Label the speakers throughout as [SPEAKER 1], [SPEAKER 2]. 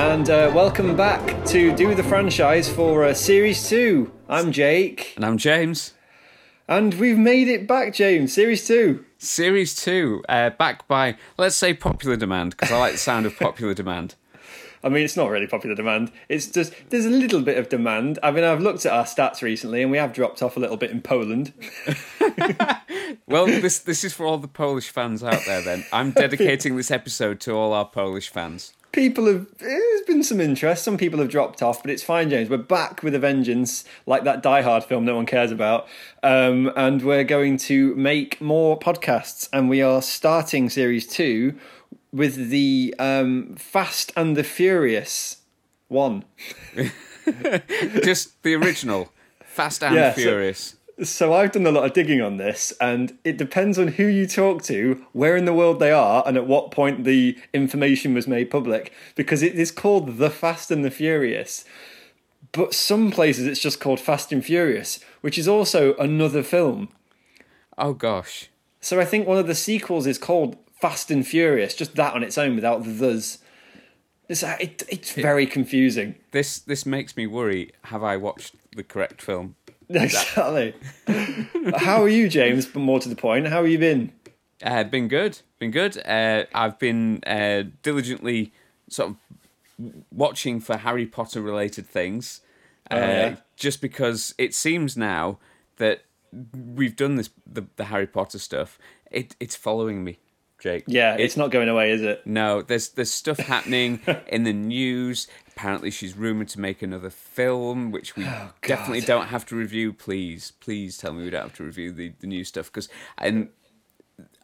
[SPEAKER 1] and uh, welcome back to Do the Franchise for uh, Series 2. I'm Jake,
[SPEAKER 2] And I'm James.
[SPEAKER 1] and we've made it back, James. Series 2.
[SPEAKER 2] Series 2, uh, backed by, let's say, popular demand, because I like the sound of popular demand.
[SPEAKER 1] I mean, it's not really popular demand. It's just, there's a little bit of demand. I mean, I've looked at our stats recently, and we have dropped off a little bit in Poland.
[SPEAKER 2] Well, this this is for all the Polish fans out there then. I'm dedicating this episode to all our Polish fans.
[SPEAKER 1] People have, there's been some interest. Some people have dropped off, but it's fine, James. We're back with a vengeance, like that Die Hard film no one cares about. Um, and we're going to make more podcasts, and we are starting Series 2 with the um, Fast and the Furious one.
[SPEAKER 2] Just the original, Fast and
[SPEAKER 1] Yeah,
[SPEAKER 2] Furious.
[SPEAKER 1] So I've done a lot of digging on this, and it depends on who you talk to, where in the world they are, and at what point the information was made public. Because it is called The Fast and the Furious, but some places it's just called Fast and Furious, which is also another film.
[SPEAKER 2] Oh gosh.
[SPEAKER 1] So I think one of the sequels is called Fast and Furious, just that on its own without the thes. It's, uh, it, it's very confusing.
[SPEAKER 2] This this makes me worry. Have I watched the correct film?
[SPEAKER 1] Exactly. How are you, James? But more to the point, how have you been?
[SPEAKER 2] Uh, been good, been good. Uh, I've been uh, diligently sort of watching for Harry Potter related things, uh,
[SPEAKER 1] yeah.
[SPEAKER 2] just because it seems now that we've done this the, the Harry Potter stuff. It it's following me, Jake.
[SPEAKER 1] Yeah,
[SPEAKER 2] It-
[SPEAKER 1] it's not going away, is it?
[SPEAKER 2] no, there's there's stuff happening in the news. Apparently, she's rumored to make another film, which we
[SPEAKER 1] Oh,
[SPEAKER 2] definitely don't have to review. Please, please tell me we don't have to review the, the new stuff because and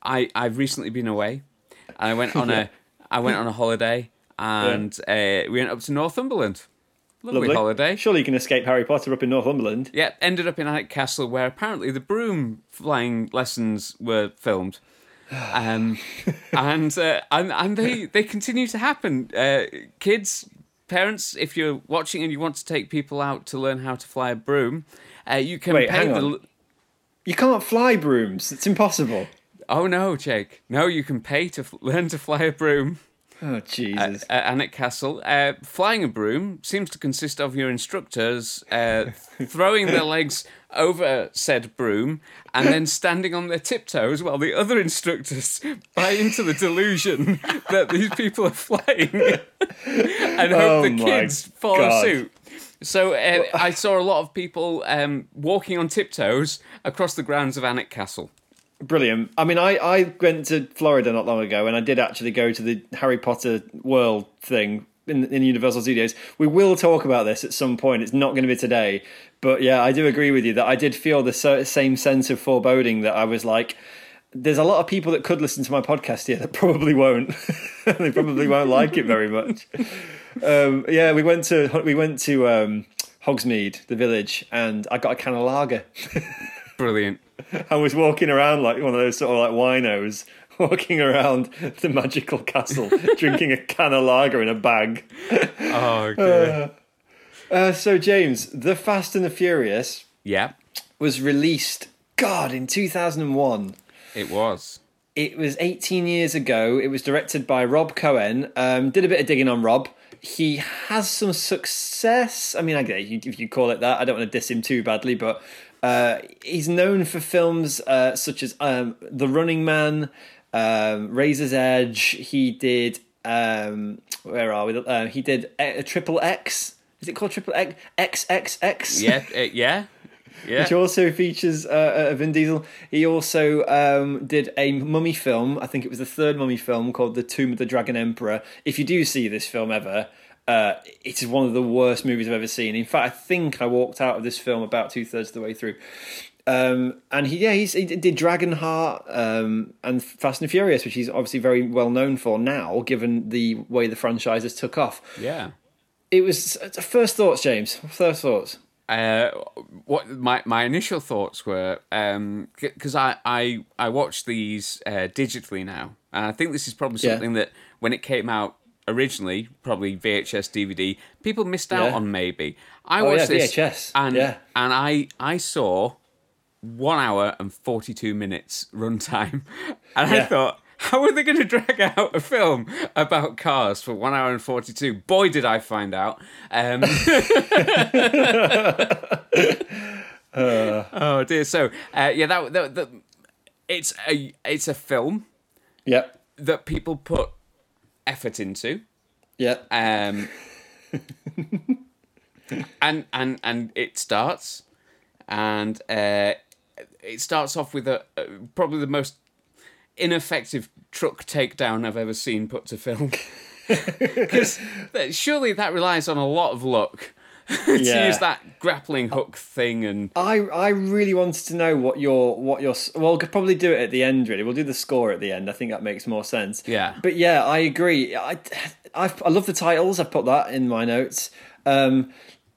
[SPEAKER 2] I I've recently been away, and I went on a I went on a holiday, and uh, we went up to Northumberland. Lovely,
[SPEAKER 1] Lovely.
[SPEAKER 2] holiday.
[SPEAKER 1] Surely you can escape Harry Potter up in Northumberland.
[SPEAKER 2] Yeah, ended up in Castle where apparently the broom flying lessons were filmed. Um, and, uh, and and they they continue to happen. Uh, kids, parents, if you're watching and you want to take people out to learn how to fly a broom, uh, you can
[SPEAKER 1] Wait,
[SPEAKER 2] pay the.
[SPEAKER 1] on. You can't fly brooms. It's impossible.
[SPEAKER 2] Oh no, Jake! No, you can pay to f- learn to fly a broom.
[SPEAKER 1] Oh Jesus!
[SPEAKER 2] at Alnwick Castle. Uh, flying a broom seems to consist of your instructors uh, throwing their legs over said broom and then standing on their tiptoes while the other instructors buy into the delusion that these people are flying and hope
[SPEAKER 1] Oh
[SPEAKER 2] the kids follow
[SPEAKER 1] God.
[SPEAKER 2] suit. So uh, I saw a lot of people um, walking on tiptoes across the grounds of Alnwick Castle.
[SPEAKER 1] Brilliant. I mean, I, I went to Florida not long ago, and I did actually go to the Harry Potter World thing in, in Universal Studios. We will talk about this at some point. It's not going to be today, but yeah, I do agree with you that I did feel the same sense of foreboding that I was like. There's a lot of people that could listen to my podcast here that probably won't. they probably won't like it very much. Um, yeah, we went to we went to um, Hogsmeade, the village, and I got a can of lager.
[SPEAKER 2] Brilliant.
[SPEAKER 1] I was walking around like one of those sort of like winos, walking around the magical castle, drinking a can of lager in a bag.
[SPEAKER 2] Oh, dear.
[SPEAKER 1] Uh, so, James, The Fast and the Furious
[SPEAKER 2] yeah,
[SPEAKER 1] was released, God, in 2001.
[SPEAKER 2] it was.
[SPEAKER 1] It was 18 years ago. It was directed by Rob Cohen. Um, did a bit of digging on Rob. He has some success. I mean, I get it, if you call it that. I don't want to diss him too badly, but uh, he's known for films uh, such as um, The Running Man, um, Razor's Edge. He did. Um, where are we? Uh, he did a, a Triple X. Is it called Triple X? XXX?
[SPEAKER 2] Yeah, uh, yeah, yeah.
[SPEAKER 1] which also features uh, uh, Vin Diesel. He also um, did a mummy film. I think it was the third mummy film called The Tomb of the Dragon Emperor. If you do see this film ever, uh, it is one of the worst movies I've ever seen. In fact, I think I walked out of this film about two thirds of the way through. Um, and he, yeah, he's, he did Dragonheart um, and Fast and Furious, which he's obviously very well known for now, given the way the franchise franchises took off.
[SPEAKER 2] Yeah.
[SPEAKER 1] It was first thoughts, James. First thoughts.
[SPEAKER 2] Uh, what my my initial thoughts were because I, I I watch these uh, digitally now, and I think this is probably
[SPEAKER 1] Yeah.
[SPEAKER 2] something that when it came out originally, probably VHS DVD, people missed out
[SPEAKER 1] Yeah.
[SPEAKER 2] on. Maybe I
[SPEAKER 1] Oh,
[SPEAKER 2] watched
[SPEAKER 1] yeah,
[SPEAKER 2] this
[SPEAKER 1] VHS.
[SPEAKER 2] and
[SPEAKER 1] Yeah.
[SPEAKER 2] and I I saw one hour and forty two minutes runtime, and I thought how are they going to drag out a film about cars for one hour and 42? Boy, did I find out. Um, Oh dear. So, uh, yeah, that, that, that it's a it's a film
[SPEAKER 1] Yep.
[SPEAKER 2] that people put effort into.
[SPEAKER 1] Yeah.
[SPEAKER 2] Um, and and and it starts, and uh, it starts off with a, probably the most ineffective truck takedown I've ever seen put to film. Because surely that relies on a lot of luck to
[SPEAKER 1] Yeah.
[SPEAKER 2] use that grappling hook thing and
[SPEAKER 1] I I really wanted to know what your what your well we'll probably do it at the end really we'll do the score at the end I think that makes more sense
[SPEAKER 2] Yeah.
[SPEAKER 1] but yeah I agree I I, I love the titles I've put that in my notes um,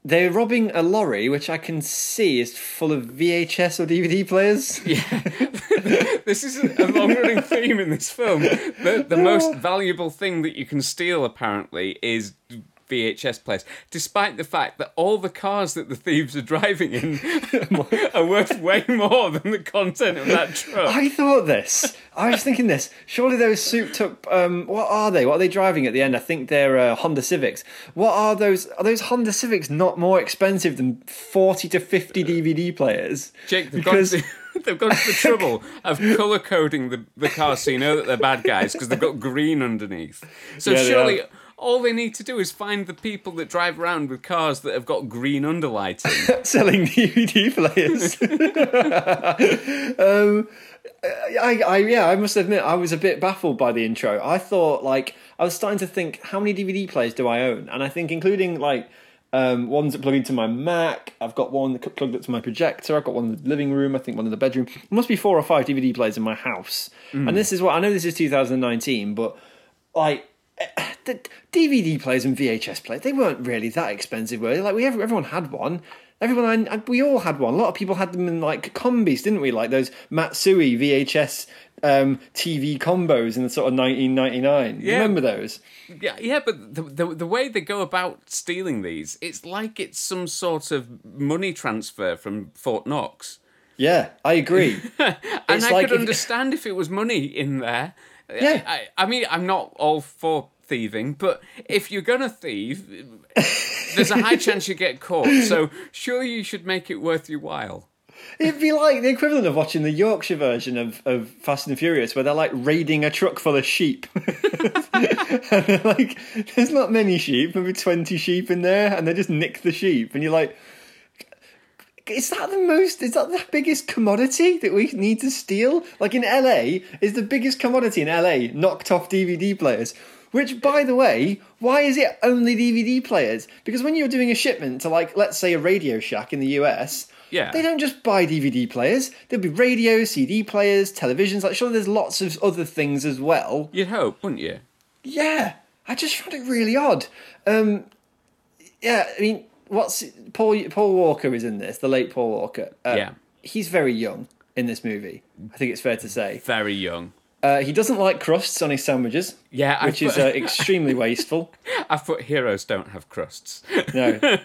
[SPEAKER 1] they're robbing a lorry which I can see is full of VHS or DVD players Yeah.
[SPEAKER 2] This is a long running theme in this film. The, the most valuable thing that you can steal, apparently, is VHS players, despite the fact that all the cars that the thieves are driving in are worth way more than the content of that truck.
[SPEAKER 1] I thought this. I was thinking this. Surely those souped up. Um, what are they? What are they driving at the end? I think they're uh, Honda Civics. What are those? Are those Honda Civics not more expensive than forty to fifty DVD players?
[SPEAKER 2] Jake, they've
[SPEAKER 1] Because-
[SPEAKER 2] gone, to, they've gone to the trouble of colour coding the, the cars so you know that they're bad guys because they've got green underneath. So
[SPEAKER 1] Yeah,
[SPEAKER 2] surely. All they need to do is find the people that drive around with cars that have got green underlighting.
[SPEAKER 1] selling DVD players. um, I, I, yeah, I must admit, I was a bit baffled by the intro. I thought, like, I was starting to think, how many DVD players do I own? And I think, including like um, ones that plug into my Mac, I've got one that plugged up to my projector. I've got one in the living room. I think one in the bedroom. There must be four or five DVD players in my house. And this is what I know. This is 2019, but like the DVD players and VHS players, they weren't really that expensive, were they? Like we, everyone had one. Everyone, I, we all had one. A lot of people had them in like combis, didn't we? Like those Matsui VHS um, TV combos in the sort of 1999.
[SPEAKER 2] Yeah.
[SPEAKER 1] Remember those?
[SPEAKER 2] Yeah, yeah, but the, the the way they go about stealing these, it's like it's some sort of money transfer from Fort Knox.
[SPEAKER 1] Yeah, I agree.
[SPEAKER 2] And
[SPEAKER 1] It's
[SPEAKER 2] I
[SPEAKER 1] like
[SPEAKER 2] could
[SPEAKER 1] if-
[SPEAKER 2] understand if it was money in there.
[SPEAKER 1] Yeah.
[SPEAKER 2] I, I mean, I'm not all for thieving, but if you're gonna thieve, there's a high chance you get caught. So sure, you should make it worth your while.
[SPEAKER 1] It'd be like the equivalent of watching the Yorkshire version of, of Fast and Furious, where they're like raiding a truck full of sheep. and they're like, there's not many sheep, maybe 20 sheep in there, and they just nick the sheep. And you're like, is that the most, is that the biggest commodity that we need to steal? Like in LA, is the biggest commodity in LA knocked off DVD players? Which, by the way, why is it only DVD players? Because when you're doing a shipment to, like, let's say a Radio Shack in the US,
[SPEAKER 2] Yeah.
[SPEAKER 1] they don't just buy DVD players. There'll be radios, CD players, televisions. Like, sure, there's lots of other things as well.
[SPEAKER 2] You'd hope, wouldn't you?
[SPEAKER 1] Yeah, I just found it really odd. Um, yeah, I mean, what's Paul? Paul Walker is in this. The late Paul Walker. Uh,
[SPEAKER 2] Yeah.
[SPEAKER 1] he's very young in this movie. I think it's fair to say.
[SPEAKER 2] Very young.
[SPEAKER 1] Uh, he doesn't like crusts on his sandwiches,
[SPEAKER 2] Yeah, I
[SPEAKER 1] which is uh, extremely wasteful.
[SPEAKER 2] I thought heroes don't have crusts.
[SPEAKER 1] No.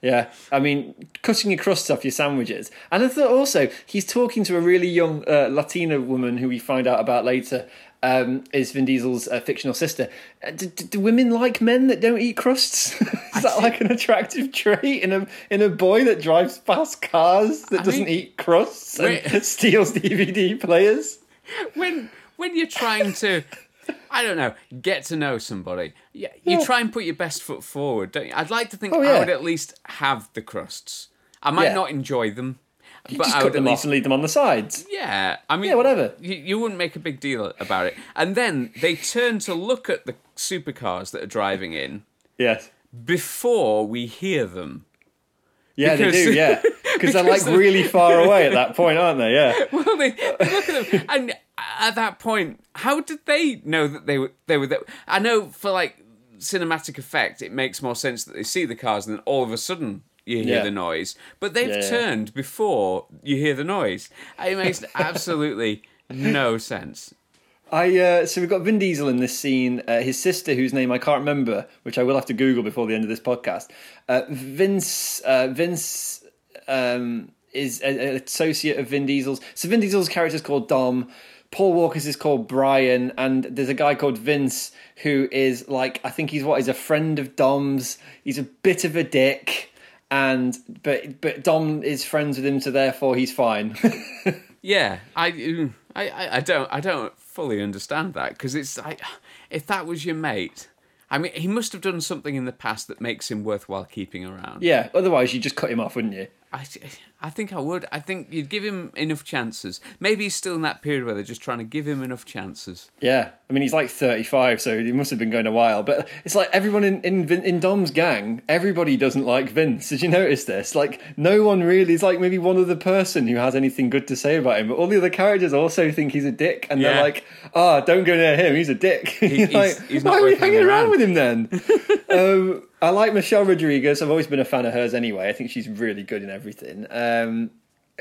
[SPEAKER 1] Yeah, I mean, cutting your crusts off your sandwiches. And I thought also, he's talking to a really young uh, Latina woman who we find out about later um, is Vin Diesel's uh, fictional sister. Uh, do, do, women like men that don't eat crusts? is that like an attractive trait in a in a boy that drives fast cars that doesn't
[SPEAKER 2] mean-
[SPEAKER 1] eat crusts and
[SPEAKER 2] Wait.
[SPEAKER 1] steals DVD players?
[SPEAKER 2] when when you're trying to I don't know, get to know somebody. Yeah, you
[SPEAKER 1] Yeah.
[SPEAKER 2] try and put your best foot forward, don't you? I'd like to think
[SPEAKER 1] Oh,
[SPEAKER 2] I would at least have the crusts. I might
[SPEAKER 1] Yeah.
[SPEAKER 2] not enjoy them,
[SPEAKER 1] You
[SPEAKER 2] but
[SPEAKER 1] just
[SPEAKER 2] I
[SPEAKER 1] cut them off and leave them on the sides.
[SPEAKER 2] yeah. I mean,
[SPEAKER 1] Yeah, whatever.
[SPEAKER 2] You, you wouldn't make a big deal about it, and then they turn to look at the supercars that are driving in
[SPEAKER 1] Yes.
[SPEAKER 2] before we hear them.
[SPEAKER 1] Yeah,
[SPEAKER 2] Because-
[SPEAKER 1] they do. Yeah, because they're like really far away at that point, aren't they? Yeah.
[SPEAKER 2] Well, they, they look at them, and at that point, how did they know that they were they were there? I know for like cinematic effect, it makes more sense that they see the cars and then all of a sudden you hear
[SPEAKER 1] Yeah.
[SPEAKER 2] the noise. But they've
[SPEAKER 1] Yeah,
[SPEAKER 2] turned before you hear the noise. It makes absolutely no sense.
[SPEAKER 1] I uh, so we've got Vin Diesel in this scene. Uh, his sister, whose name I can't remember, which I will have to Google before the end of this podcast. Uh, Vince uh, Vince um, is an associate of Vin Diesel's. So Vin Diesel's character is called Dom. Paul Walker's is called Brian, and there's a guy called Vince who is like I think he's what he's a friend of Dom's. He's a bit of a dick, and but but Dom is friends with him, so therefore he's fine.
[SPEAKER 2] Yeah, I, mm, I, I- I don't, I don't fully understand that because it's like, if that was your mate, I mean, he must have done something in the past that makes him worthwhile keeping around.
[SPEAKER 1] yeah, otherwise you just cut him off, wouldn't you?
[SPEAKER 2] I, I think I would. I think you'd give him enough chances. Maybe he's still in that period where they're just trying to give him enough chances.
[SPEAKER 1] Yeah, I mean he's like 35, so he must have been going a while. But it's like everyone in in, in Dom's gang, everybody doesn't like Vince. Did you notice this? Like no one really is like maybe one other person who has anything good to say about him. But all the other characters also think he's a dick, and
[SPEAKER 2] Yeah.
[SPEAKER 1] they're like, "Ah, don't go near him. He's a dick." You're
[SPEAKER 2] he's-
[SPEAKER 1] like,
[SPEAKER 2] he's not
[SPEAKER 1] why are we hanging around
[SPEAKER 2] around."
[SPEAKER 1] with him then? um, I like Michelle Rodriguez. I've always been a fan of hers anyway. I think she's really good in everything. Um,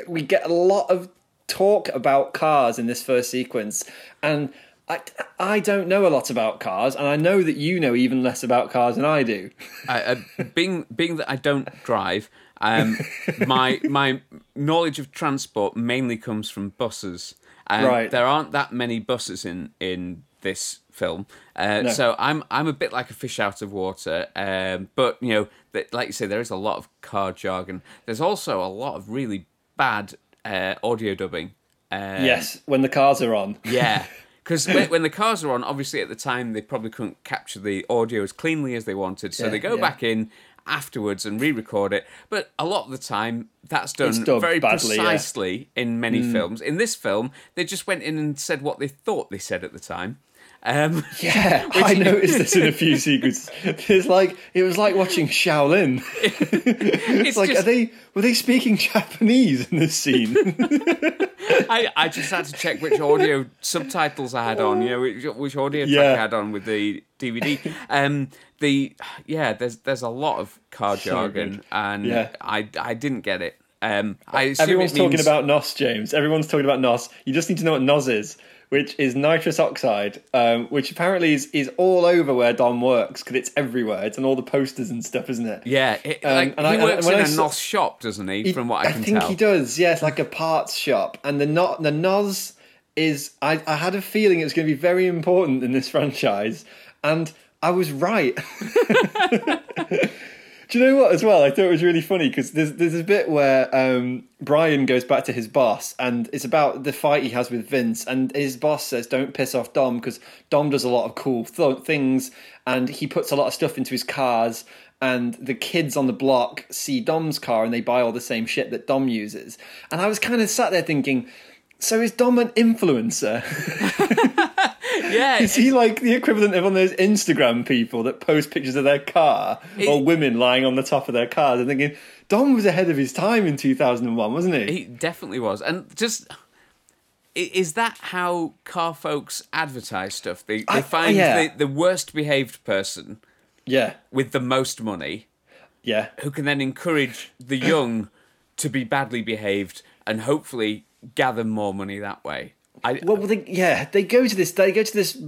[SPEAKER 1] we get a lot of talk about cars in this first sequence, and I, I don't know a lot about cars, and I know that you know even less about cars than I do.
[SPEAKER 2] I, uh, being being that I don't drive, um, my my knowledge of transport mainly comes from buses. And
[SPEAKER 1] Right.
[SPEAKER 2] There aren't that many buses in in this film, uh,
[SPEAKER 1] No.
[SPEAKER 2] so I'm I'm a bit like a fish out of water. Um, but you know, that, like you say, there is a lot of car jargon. There's also a lot of really bad uh, audio dubbing. Uh,
[SPEAKER 1] yes, when the cars are on.
[SPEAKER 2] yeah. Because when, when the cars are on, obviously at the time they probably couldn't capture the audio as cleanly as they wanted, so
[SPEAKER 1] Yeah,
[SPEAKER 2] they go
[SPEAKER 1] yeah.
[SPEAKER 2] back in afterwards and re-record it. But a lot of the time, that's done
[SPEAKER 1] dubbed
[SPEAKER 2] very
[SPEAKER 1] badly, yeah. Mm.
[SPEAKER 2] precisely in many films. In this film, they just went in and said what they thought they said at the time. Um,
[SPEAKER 1] Yeah, I noticed this in a few sequences. It's like it was like watching Shaolin.
[SPEAKER 2] it's
[SPEAKER 1] It's like,
[SPEAKER 2] just,
[SPEAKER 1] are they were they speaking Japanese in this scene?
[SPEAKER 2] I, I just had to check which audio subtitles I had on, you know, which, which audio track
[SPEAKER 1] Yeah.
[SPEAKER 2] I had on with the DVD. Um, the yeah, there's there's a lot of car jargon,
[SPEAKER 1] good.
[SPEAKER 2] and
[SPEAKER 1] Yeah.
[SPEAKER 2] I I didn't get it. Um, I
[SPEAKER 1] Everyone's
[SPEAKER 2] it
[SPEAKER 1] talking about NOS, James. Everyone's talking about NOS. You just need to know what NOS is, which is nitrous oxide, um, which apparently is, is all over where Dom works because it's everywhere. It's on all the posters and stuff, isn't it?
[SPEAKER 2] Yeah, it,
[SPEAKER 1] Um,
[SPEAKER 2] like
[SPEAKER 1] and
[SPEAKER 2] he
[SPEAKER 1] I-
[SPEAKER 2] works
[SPEAKER 1] when
[SPEAKER 2] in
[SPEAKER 1] I
[SPEAKER 2] a NOS shop, doesn't he? From what I can tell.
[SPEAKER 1] I think
[SPEAKER 2] tell.
[SPEAKER 1] he does. Yeah, it's like a parts shop, and the not the NOS is. I, I had a feeling it was going to be very important in this franchise, and I was right. Do you know what? As well, I thought it was really funny because there's there's a bit where um, Brian goes back to his boss, and it's about the fight he has with Vince, and his boss says, "Don't piss off Dom because Dom does a lot of cool th- things, and he puts a lot of stuff into his cars." And the kids on the block see Dom's car, and they buy all the same shit that Dom uses. And I was kind of sat there thinking, so is Dom an influencer?
[SPEAKER 2] yeah,
[SPEAKER 1] Is he like the equivalent of one of those Instagram people that post pictures of their car or women lying on the top of their cars and thinking, Dom was ahead of his time in 2001, wasn't he?
[SPEAKER 2] he definitely was, and just. Is that how car folks advertise stuff? They, they
[SPEAKER 1] I-
[SPEAKER 2] find
[SPEAKER 1] yeah.
[SPEAKER 2] the, the worst behaved person
[SPEAKER 1] yeah,
[SPEAKER 2] with the most money
[SPEAKER 1] yeah.
[SPEAKER 2] who can then encourage the young to be badly behaved and hopefully gather more money that way. I,
[SPEAKER 1] Well, they, yeah, they go to this. They go to this.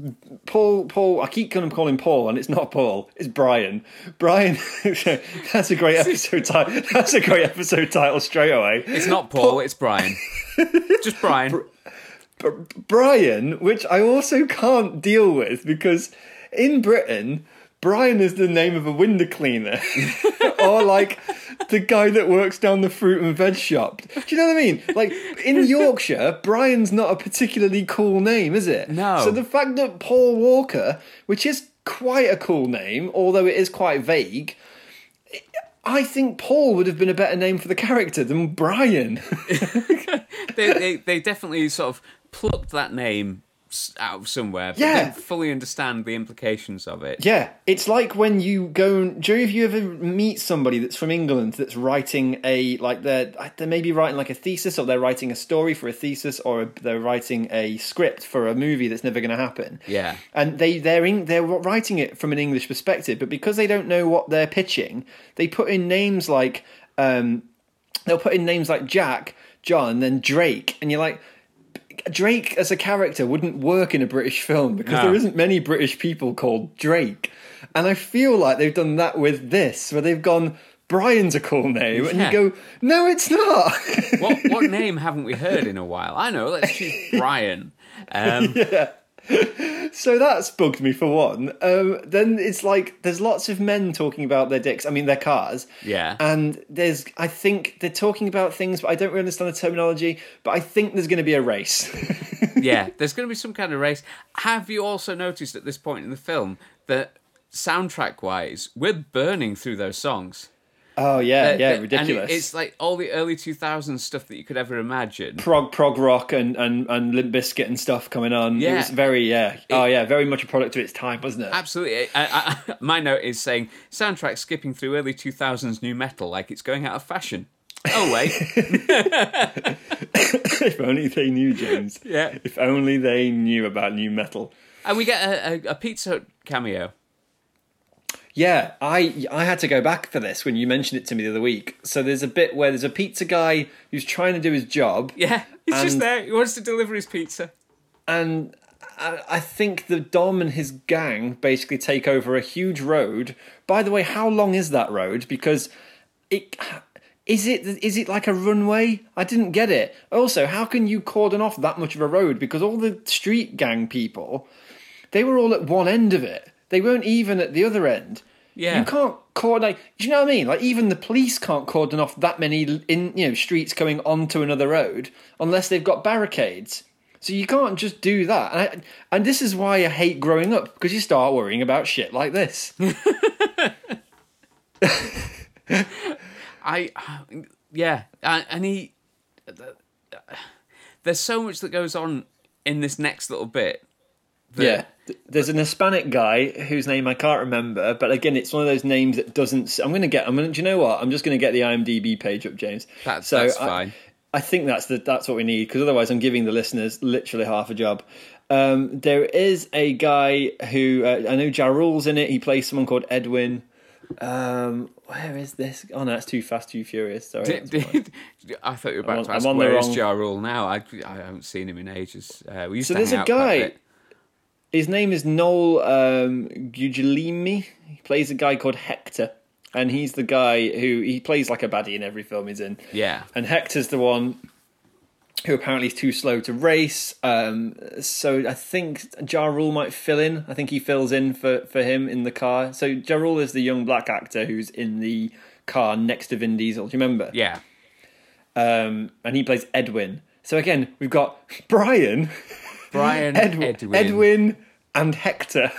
[SPEAKER 1] Paul. Paul. I keep going to calling Paul, and it's not Paul. It's Brian. Brian. that's a great episode title. That's a great episode title straight away.
[SPEAKER 2] it's not Paul, it's Brian. Just Brian.
[SPEAKER 1] Brian, which I also can't deal with because in Britain, Brian is the name of a window cleaner or like the guy that works down the fruit and veg shop. Do you know what I mean? Like in Yorkshire, Brian's not a particularly cool name, is it?
[SPEAKER 2] No.
[SPEAKER 1] So the fact that Paul Walker, which is quite a cool name, although it is quite vague. I think Paul would have been a better name for the character than Brian.
[SPEAKER 2] They, they, they definitely sort of plucked that name out of somewhere, but
[SPEAKER 1] Yeah.
[SPEAKER 2] fully understand the implications of it.
[SPEAKER 1] Yeah, it's like when you go. and- Do you, if you ever meet somebody that's from England that's writing a like they're they may be writing like a thesis or they're writing a story for a thesis or they're writing a script for a movie that's never going to happen.
[SPEAKER 2] Yeah.
[SPEAKER 1] and they they're in, they're writing it from an English perspective, but because they don't know what they're pitching, they put in names like um, they'll put in names like Jack, John, then Drake, and you're like. Drake as a character wouldn't work in a British film because
[SPEAKER 2] No.
[SPEAKER 1] there isn't many British people called Drake. And I feel like they've done that with this, where they've gone, Brian's a cool name, and
[SPEAKER 2] Yeah.
[SPEAKER 1] you go, no, it's not.
[SPEAKER 2] What what name haven't we heard in a while? I know. Let's choose Brian. Um,
[SPEAKER 1] So that's bugged me for one. Um, then it's like there's lots of men talking about their dicks. I mean, their cars.
[SPEAKER 2] Yeah.
[SPEAKER 1] And there's, I think they're talking about things, but I don't really understand the terminology. But I think there's going to be a race.
[SPEAKER 2] yeah, there's going to be some kind of race. Have you also noticed at this point in the film that soundtrack wise, we're burning through those songs?
[SPEAKER 1] Oh yeah,
[SPEAKER 2] Uh,
[SPEAKER 1] yeah,
[SPEAKER 2] and
[SPEAKER 1] ridiculous.
[SPEAKER 2] it's like all the early 2000s stuff that you could ever imagine.
[SPEAKER 1] prog prog rock and and and Limp Bizkit and stuff coming on.
[SPEAKER 2] Yeah.
[SPEAKER 1] It was very yeah. oh yeah, very much a product of its time, wasn't it?
[SPEAKER 2] Absolutely. I, I, my note is saying soundtrack skipping through early 2000s nu metal like it's going out of fashion. Oh, wait.
[SPEAKER 1] if only they knew, James.
[SPEAKER 2] Yeah.
[SPEAKER 1] If only they knew about nu metal.
[SPEAKER 2] and we get a, a, a Pizza Hut cameo.
[SPEAKER 1] Yeah, I I had to go back for this when you mentioned it to me the other week. So there's a bit where there's a pizza guy who's trying to do his job,
[SPEAKER 2] Yeah, he's just there. He wants to deliver his pizza.
[SPEAKER 1] and I, I think the Dom and his gang basically take over a huge road. By the way, how long is that road? Because it is it is it like a runway? I didn't get it. Also, how can you cordon off that much of a road? Because all the street gang people, they were all at one end of it. They weren't even at the other end.
[SPEAKER 2] Yeah.
[SPEAKER 1] You can't cordon. Do you know what I mean? Like even the police can't cordon off that many in you know streets going onto another road unless they've got barricades. So you can't just do that. And, I, and this is why I hate growing up because you start worrying about shit like this.
[SPEAKER 2] I, yeah, and, and he, there's so much that goes on in this next little bit. that-
[SPEAKER 1] Yeah. There's an Hispanic guy whose name I can't remember, but again, it's one of those names that doesn't. I'm going to get. I'm going. Do you know what? I'm just going to get the IMDb page up, James.
[SPEAKER 2] That's- that's
[SPEAKER 1] I-
[SPEAKER 2] fine.
[SPEAKER 1] I think that's the that's what we need because otherwise, I'm giving the listeners literally half a job. Um, there is a guy who uh, I know. Ja Rule's in it. He plays someone called Edwin. Um, where is this? Oh no, that's too fast, too furious. Sorry.
[SPEAKER 2] Did, did, I thought you were about
[SPEAKER 1] I'm
[SPEAKER 2] to ask
[SPEAKER 1] on
[SPEAKER 2] where is
[SPEAKER 1] wrong-
[SPEAKER 2] Ja Rule now. I, I haven't seen him in ages. Uh, we used
[SPEAKER 1] So
[SPEAKER 2] to
[SPEAKER 1] there's a guy-. His name is Noel um, Gugliemi. He plays a guy called Hector, and he's the guy who he plays like a baddie in every film he's in.
[SPEAKER 2] Yeah.
[SPEAKER 1] And Hector's the one who apparently is too slow to race. Um, so I think Ja Rule might fill in. I think he fills in for, for him in the car. So Ja Rule is the young black actor who's in the car next to Vin Diesel. Do you remember?
[SPEAKER 2] Yeah.
[SPEAKER 1] Um, and he plays Edwin. So again, we've got Brian,
[SPEAKER 2] Brian
[SPEAKER 1] Edwin,
[SPEAKER 2] Edwin.
[SPEAKER 1] Edwin and Hector.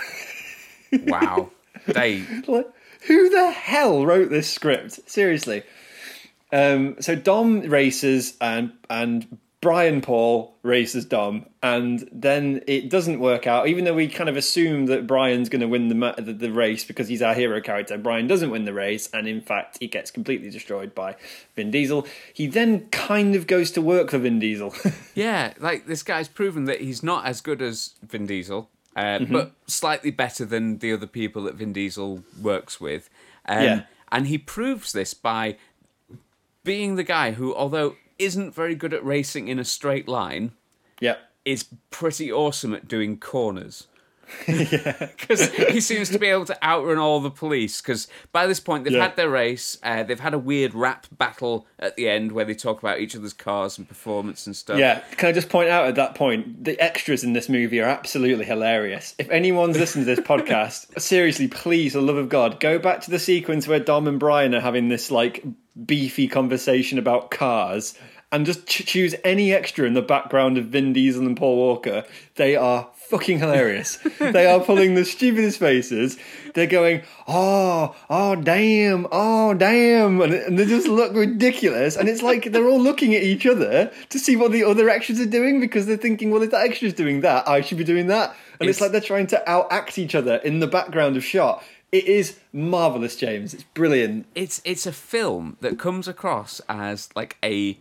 [SPEAKER 2] Wow. They.
[SPEAKER 1] Like, who the hell wrote this script? Seriously. Um, so Dom races and and Brian Paul races Dom, and then it doesn't work out. Even though we kind of assume that Brian's going to win the, ma- the the race because he's our hero character, Brian doesn't win the race, and in fact he gets completely destroyed by Vin Diesel. He then kind of goes to work for Vin Diesel.
[SPEAKER 2] Yeah, like this guy's proven that he's not as good as Vin Diesel, uh,
[SPEAKER 1] Mm-hmm.
[SPEAKER 2] but slightly better than the other people that Vin Diesel works with. Um,
[SPEAKER 1] Yeah.
[SPEAKER 2] And he proves this by being the guy who, although isn't very good at racing in a straight line,
[SPEAKER 1] yeah.
[SPEAKER 2] is pretty awesome at doing corners. Because he seems to be able to outrun all the police. Because by this point, they've
[SPEAKER 1] Yeah.
[SPEAKER 2] had their race. Uh, they've had a weird rap battle at the end where they talk about each other's cars and performance and stuff.
[SPEAKER 1] Yeah, can I just point out at that point, the extras in this movie are absolutely hilarious. If anyone's listening to this podcast, seriously, please, for the love of God, go back to the sequence where Dom and Brian are having this like beefy conversation about cars and just ch- choose any extra in the background of Vin Diesel and Paul Walker. They are fucking hilarious. they are pulling the stupidest faces. They're going, oh, oh, damn, oh, damn. And, and they just look ridiculous. And it's like they're all looking at each other to see what the other extras are doing because they're thinking, well, if that extra's doing that, I should be doing that. And it's,
[SPEAKER 2] It's-
[SPEAKER 1] like they're trying to outact each other in the background of shot. It is marvelous, James. It's brilliant.
[SPEAKER 2] it's it's a film that comes across as like a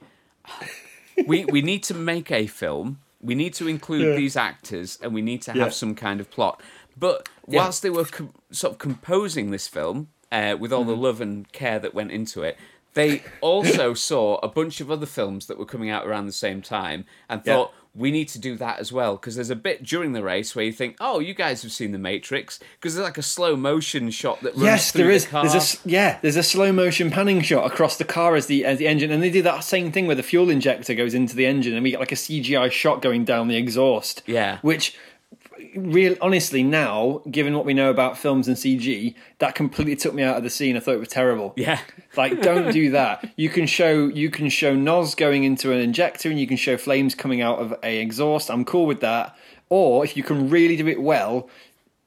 [SPEAKER 2] we we need to make a film we need to include
[SPEAKER 1] Yeah.
[SPEAKER 2] these actors and we need to have
[SPEAKER 1] Yeah.
[SPEAKER 2] some kind of plot but whilst they were com- sort of composing this film uh, with all the
[SPEAKER 1] Mm-hmm.
[SPEAKER 2] love and care that went into it they also saw a bunch of other films that were coming out around the same time and thought we need to do that as well because there's a bit during the race where you think, oh, you guys have seen the Matrix because there's like a slow motion shot that runs
[SPEAKER 1] Yes, there is.
[SPEAKER 2] The car.
[SPEAKER 1] There's a yeah. There's a slow motion panning shot across the car as the as the engine, and they do that same thing where the fuel injector goes into the engine, and we get like a CGI shot going down the exhaust.
[SPEAKER 2] Yeah.
[SPEAKER 1] which real honestly now, given what we know about films and CG, that completely took me out of the scene. I thought it was terrible.
[SPEAKER 2] yeah.
[SPEAKER 1] Like, don't do that. You can show you can show Nos going into an injector, and you can show flames coming out of a exhaust. I'm cool with that. Or if you can really do it well,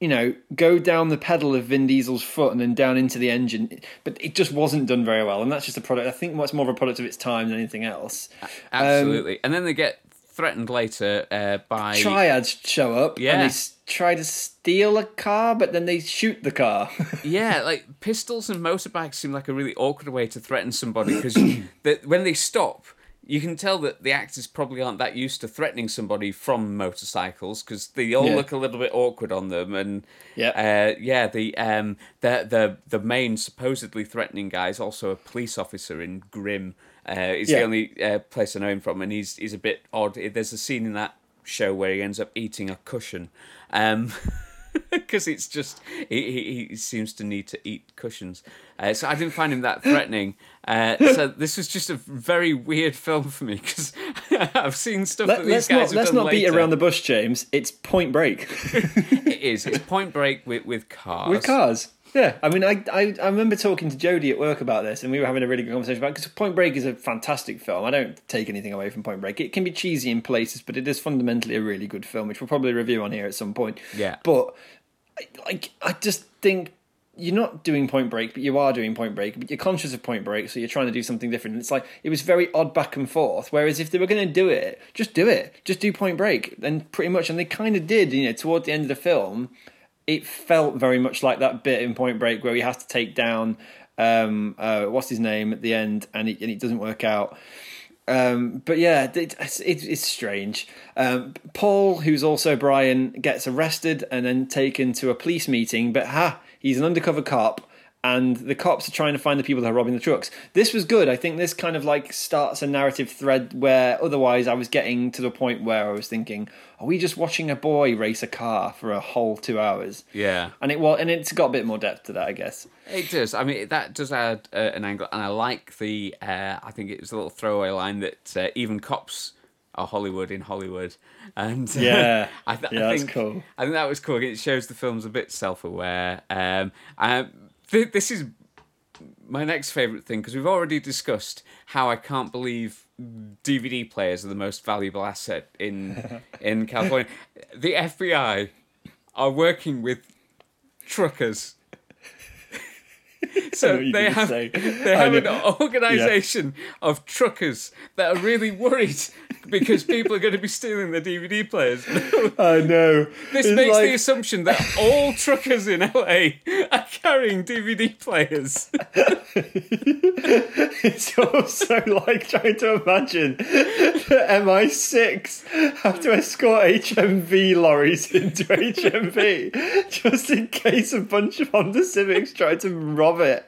[SPEAKER 1] you know, go down the pedal of Vin Diesel's foot and then down into the engine. But it just wasn't done very well, and that's just a product. I think much more of a product of its time than anything else.
[SPEAKER 2] Absolutely. Um, and then they get threatened later uh, by
[SPEAKER 1] Triads show up,
[SPEAKER 2] Yeah.
[SPEAKER 1] and they try to steal a car, but then they shoot the car.
[SPEAKER 2] yeah, like pistols and motorbikes seem like a really awkward way to threaten somebody because when they stop, you can tell that the actors probably aren't that used to threatening somebody from motorcycles because they all
[SPEAKER 1] Yeah.
[SPEAKER 2] look a little bit awkward on them. And
[SPEAKER 1] Yeah.
[SPEAKER 2] uh, yeah, the um the the the main supposedly threatening guy is also a police officer in Grimm. Uh, it's the only uh, place I know him from, and he's he's a bit odd. There's a scene in that show where he ends up eating a cushion. Um, because it's just he, he, he seems to need to eat cushions. Uh, so I didn't find him that threatening. Uh, so this was just a very weird film for me because I've seen stuff that
[SPEAKER 1] Let,
[SPEAKER 2] these
[SPEAKER 1] us
[SPEAKER 2] guys
[SPEAKER 1] not
[SPEAKER 2] have
[SPEAKER 1] let's
[SPEAKER 2] done
[SPEAKER 1] not beat around the bush, James. It's Point Break.
[SPEAKER 2] It is. It's Point Break with with cars.
[SPEAKER 1] with cars. Yeah, I mean, I, I I remember talking to Jodie at work about this, and we were having a really good conversation about because Point Break is a fantastic film. I don't take anything away from Point Break. It can be cheesy in places, but it is fundamentally a really good film, which we'll probably review on here at some point.
[SPEAKER 2] Yeah.
[SPEAKER 1] but like I just think you're not doing Point Break, but you are doing Point Break. But you're conscious of Point Break, so you're trying to do something different. And it's like it was very odd back and forth. Whereas if they were going to do it, just do it. Just do Point Break, and pretty much, and they kind of did. You know, toward the end of the film, it felt very much like that bit in Point Break where he has to take down um, uh, what's his name at the end, and it, and it doesn't work out. Um, but yeah, it, it's, it's strange. Um, Paul, who's also Brian, gets arrested and then taken to a police meeting. But ha, he's an undercover cop, and the cops are trying to find the people that are robbing the trucks. This was good. I think this kind of like starts a narrative thread where otherwise I was getting to the point where I was thinking, are we just watching a boy race a car for a whole two hours?
[SPEAKER 2] Yeah.
[SPEAKER 1] And it was, and it's got a bit more depth to that, I guess.
[SPEAKER 2] It does. I mean, that does add uh, an angle, and I like the. Uh, I think it was a little throwaway line that uh, even cops are Hollywood in Hollywood, and uh,
[SPEAKER 1] Yeah.
[SPEAKER 2] I, th-
[SPEAKER 1] Yeah,
[SPEAKER 2] I think
[SPEAKER 1] cool.
[SPEAKER 2] I think that was cool. It shows the film's a bit self-aware. Um, um, th- this is my next favorite thing because we've already discussed how I can't believe DVD players are the most valuable asset in in California. the FBI are working with truckers. So they have
[SPEAKER 1] say.
[SPEAKER 2] they have an
[SPEAKER 1] know.
[SPEAKER 2] organisation of truckers that are really worried because people are going to be stealing their DVD players.
[SPEAKER 1] I know.
[SPEAKER 2] This
[SPEAKER 1] It's
[SPEAKER 2] makes
[SPEAKER 1] like-
[SPEAKER 2] the assumption that all truckers in LA are carrying DVD players.
[SPEAKER 1] It's also like trying to imagine that MI6 have to escort HMV lorries into HMV just in case a bunch of Honda Civics try to rob it.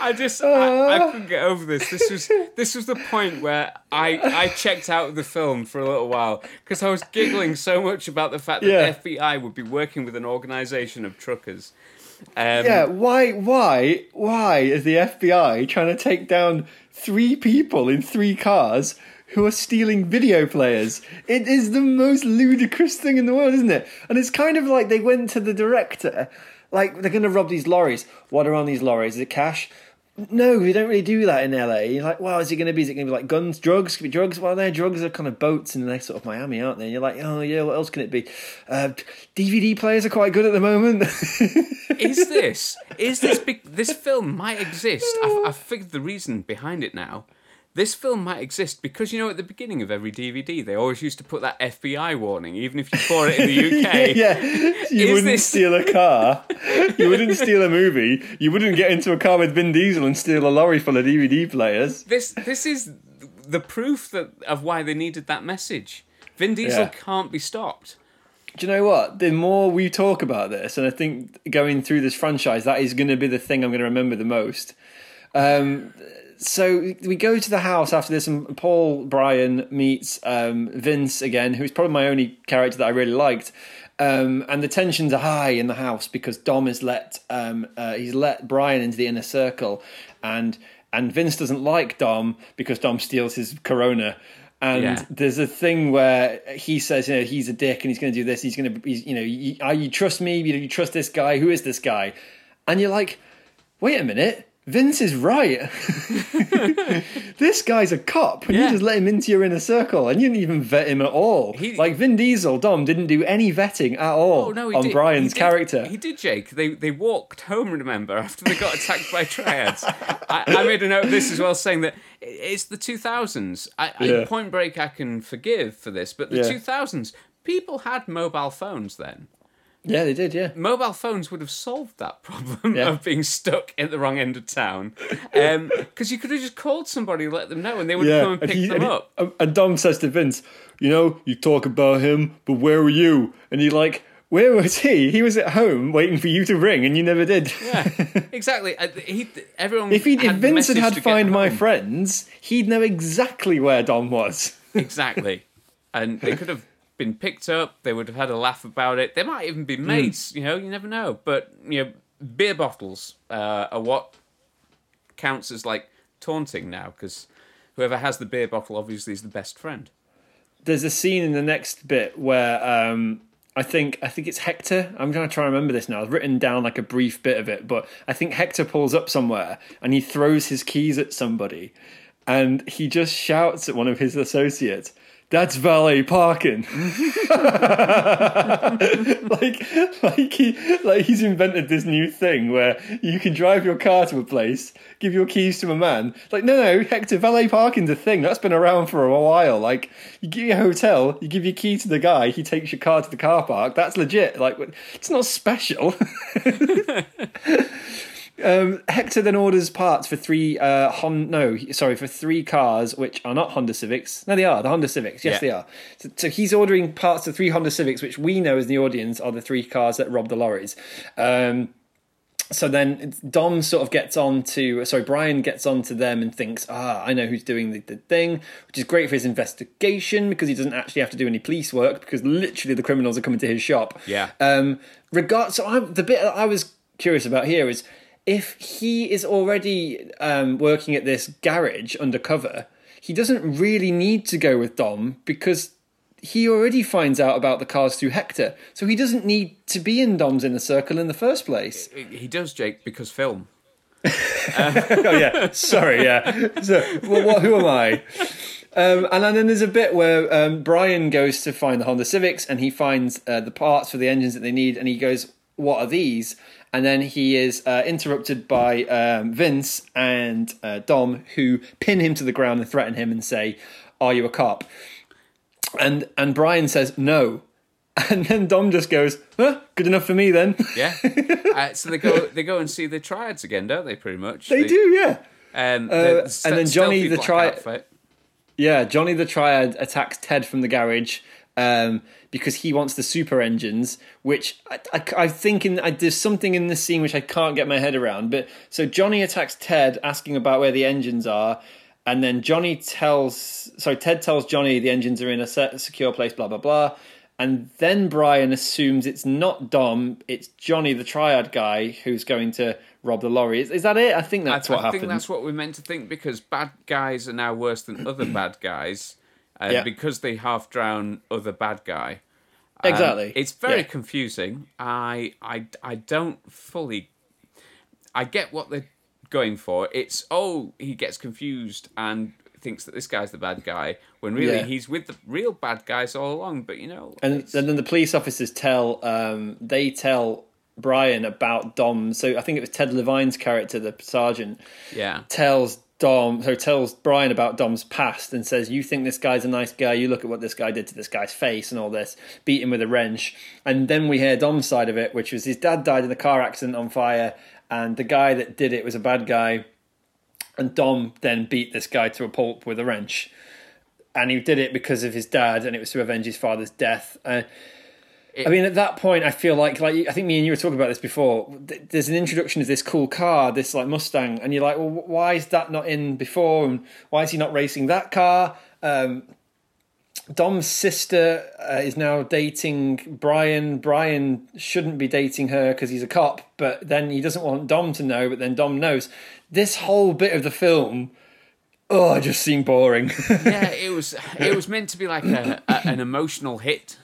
[SPEAKER 2] I just I, I couldn't get over this. This was this was the point where I I checked out of the film for a little while because I was giggling so much about the fact that
[SPEAKER 1] Yeah.
[SPEAKER 2] the FBI would be working with an organisation of truckers. Um,
[SPEAKER 1] Yeah, why, why, why is the FBI trying to take down three people in three cars who are stealing video players? It is the most ludicrous thing in the world, isn't it? And it's kind of like they went to the director, like they're going to rob these lorries. What are on these lorries? Is it cash? No, we don't really do that in LA. You're like, well, is it going to be? Is it going to be like guns, drugs? Could be drugs. Well, their drugs are kind of boats in the next sort of Miami, aren't they? And you're like, oh yeah, what else can it be? Uh, DVD players are quite good at the moment.
[SPEAKER 2] is this is this big, this film might exist? I've, I've figured the reason behind it now. This film might exist because you know at the beginning of every DVD they always used to put that FBI warning, even if you bought it in the UK.
[SPEAKER 1] yeah, you
[SPEAKER 2] Is
[SPEAKER 1] wouldn't
[SPEAKER 2] this-
[SPEAKER 1] steal a car. You wouldn't steal a movie. You wouldn't get into a car with Vin Diesel and steal a lorry full of DVD players.
[SPEAKER 2] This this is the proof that of why they needed that message. Vin Diesel
[SPEAKER 1] Yeah.
[SPEAKER 2] can't be stopped.
[SPEAKER 1] Do you know what? The more we talk about this, and I think going through this franchise, that is going to be the thing I'm going to remember the most. Um, so we go to the house after this, and Paul Brian meets um, Vince again, who's probably my only character that I really liked. Um, and the tensions are high in the house because Dom has let um, uh, he's let Brian into the inner circle, and and Vince doesn't like Dom because Dom steals his Corona. And
[SPEAKER 2] Yeah.
[SPEAKER 1] there's a thing where he says, you know, he's a dick and he's going to do this. He's going to, he's, you know, you, are you trust me? You, know, you trust this guy? Who is this guy? And you're like, wait a minute, Vince is right. this guy's a cop, and
[SPEAKER 2] Yeah.
[SPEAKER 1] you just let him into your inner circle, and you didn't even vet him at all.
[SPEAKER 2] He-
[SPEAKER 1] like Vin Diesel, Dom didn't do any vetting at all
[SPEAKER 2] Oh no,
[SPEAKER 1] on
[SPEAKER 2] did,
[SPEAKER 1] Brian's
[SPEAKER 2] he did-
[SPEAKER 1] character.
[SPEAKER 2] He did, Jake. They they walked home. Remember after they got attacked by triads. I, I made a note of this as well, saying that it's the 2000s. I, I- Point Break, I can forgive for this, but the
[SPEAKER 1] Yeah.
[SPEAKER 2] 2000s, people had mobile phones then.
[SPEAKER 1] Yeah, they did. Yeah,
[SPEAKER 2] Mobile phones would have solved that problem
[SPEAKER 1] Yeah.
[SPEAKER 2] of being stuck at the wrong end of town, because you could have just called somebody, let them know, and they would have come and picked
[SPEAKER 1] he-
[SPEAKER 2] them
[SPEAKER 1] and he-
[SPEAKER 2] up.
[SPEAKER 1] and Dom says to Vince, "You know, you talk about him, but where were you?" And you're like, "Where was he? He was at home waiting for you to ring, and you never did."
[SPEAKER 2] Yeah, exactly. Uh, He, everyone.
[SPEAKER 1] If, he, if
[SPEAKER 2] had
[SPEAKER 1] Vince had had
[SPEAKER 2] to
[SPEAKER 1] Find My. Friends, he'd know exactly where Dom was.
[SPEAKER 2] Exactly. And they could have been picked up. They would have had a laugh about it. They might even be mates. You know, you never know. But you know, beer bottles uh, are what counts as like taunting now because whoever has the beer bottle obviously is the best friend.
[SPEAKER 1] There's a scene in the next bit where um, I think I think it's Hector. I'm going to try and remember this now. I've written down like a brief bit of it, but I think Hector pulls up somewhere and he throws his keys at somebody, and he just shouts at one of his associates. That's valet parking. like, like he, like he's invented this new thing where you can drive your car to a place, give your keys to a man. Like, no, no, Hector, valet parking's a thing that's been around for a while. Like, you give your hotel, you give your key to the guy, he takes your car to the car park. That's legit. Like, it's not special. Um, Hector then orders parts for three uh, Hon no sorry for three cars which are not Honda Civics. No, they are the Honda Civics. Yes,
[SPEAKER 2] Yeah.
[SPEAKER 1] they are. So, so he's ordering parts for three Honda Civics, which we know as the audience are the three cars that robbed the lorries. Um, so then Dom sort of gets on to sorry Brian gets on to them and thinks ah I know who's doing the, the thing which is great for his investigation because he doesn't actually have to do any police work because literally the criminals are coming to his shop
[SPEAKER 2] Yeah.
[SPEAKER 1] um regard so I, the bit I was curious about here is if he is already um, working at this garage undercover he doesn't really need to go with Dom because he already finds out about the cars through Hector so he doesn't need to be in Dom's inner circle in the first place
[SPEAKER 2] He does, Jake, because film.
[SPEAKER 1] oh yeah, sorry, yeah. So, well, what? Who am I? Um, and then there's a bit where um, Brian goes to find the Honda Civics, and he finds uh, the parts for the engines that they need, and he goes, "What are these?" And then he is uh, interrupted by um, Vince and uh, Dom, who pin him to the ground and threaten him and say, "Are you a cop?" And and Brian says, "No." And then Dom just goes, huh, "Good enough for me, then."
[SPEAKER 2] Yeah. uh, so they go they go and see the triads again, don't they? Pretty much.
[SPEAKER 1] they do, yeah.
[SPEAKER 2] Um,
[SPEAKER 1] Uh,
[SPEAKER 2] the
[SPEAKER 1] and then Johnny the
[SPEAKER 2] triad.
[SPEAKER 1] Yeah, Johnny the Triad attacks Ted from the garage um, because he wants the super engines, which I, I, I think in, I, there's something in this scene which I can't get my head around. But so Johnny attacks Ted, asking about where the engines are, and then Johnny tells, sorry, Ted tells Johnny the engines are in a set, secure place, blah blah blah. And then Brian assumes it's not Dom, it's Johnny the Triad guy who's going to rob the lorry. Is, is that it? I think that's
[SPEAKER 2] I,
[SPEAKER 1] what
[SPEAKER 2] I
[SPEAKER 1] happened.
[SPEAKER 2] think that's what we're meant to think because bad guys are now worse than other bad guys uh,
[SPEAKER 1] Yeah.
[SPEAKER 2] because they half drown other bad guy. Um,
[SPEAKER 1] Exactly.
[SPEAKER 2] It's very
[SPEAKER 1] Yeah.
[SPEAKER 2] confusing. I, I I don't fully. I get what they're going for. It's oh he gets confused and thinks that this guy's the bad guy when really
[SPEAKER 1] Yeah.
[SPEAKER 2] he's with the real bad guys all along. But you know,
[SPEAKER 1] And, and then the police officers tell um, they tell Brian about Dom. So I think it was Ted Levine's character, the sergeant,
[SPEAKER 2] yeah,
[SPEAKER 1] tells Dom, so tells Brian about Dom's past and says, "You think this guy's a nice guy? You look at what this guy did to this guy's face and all this, beat him with a wrench." And then we hear Dom's side of it, which was his dad died in a car accident on fire, and the guy that did it was a bad guy, and Dom then beat this guy to a pulp with a wrench, and he did it because of his dad, and it was to avenge his father's death. Uh, I mean, at that point, I feel like, like I think me and you were talking about this before. There's an introduction of this cool car, this like Mustang, and you're like, well, why is that not in before? And why is he not racing that car? Um, Dom's sister uh, is now dating Brian. Brian shouldn't be dating her because he's a cop, but then he doesn't want Dom to know. But then Dom knows. This whole bit of the film, oh, it just seemed boring.
[SPEAKER 2] yeah, it was it was meant to be like a, a an emotional hit.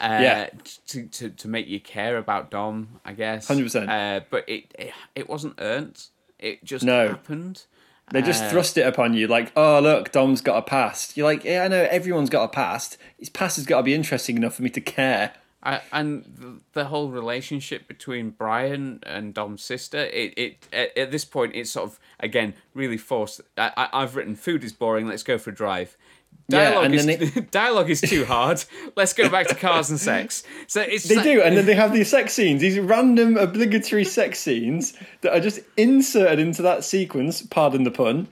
[SPEAKER 2] Uh,
[SPEAKER 1] Yeah.
[SPEAKER 2] to, to to make you care about Dom, I guess.
[SPEAKER 1] 100%.
[SPEAKER 2] Uh, but it, it it wasn't earned. It just
[SPEAKER 1] No.
[SPEAKER 2] happened.
[SPEAKER 1] They just
[SPEAKER 2] Uh,
[SPEAKER 1] thrust it upon you, like, oh look, Dom's got a past. You're like, yeah, I know everyone's got a past. His past has got to be interesting enough for me to care.
[SPEAKER 2] I, and the, whole relationship between Brian and Dom's sister, it, it at, at this point it's sort of again really forced. I, I, I've written food is boring. Let's go for a drive.
[SPEAKER 1] Yeah,
[SPEAKER 2] Dialogue
[SPEAKER 1] and
[SPEAKER 2] is dialogue is too hard. Let's go back to cars and sex. So it's
[SPEAKER 1] They
[SPEAKER 2] like-
[SPEAKER 1] do, and then they have these sex scenes, these random obligatory sex scenes that are just inserted into that sequence. Pardon the pun.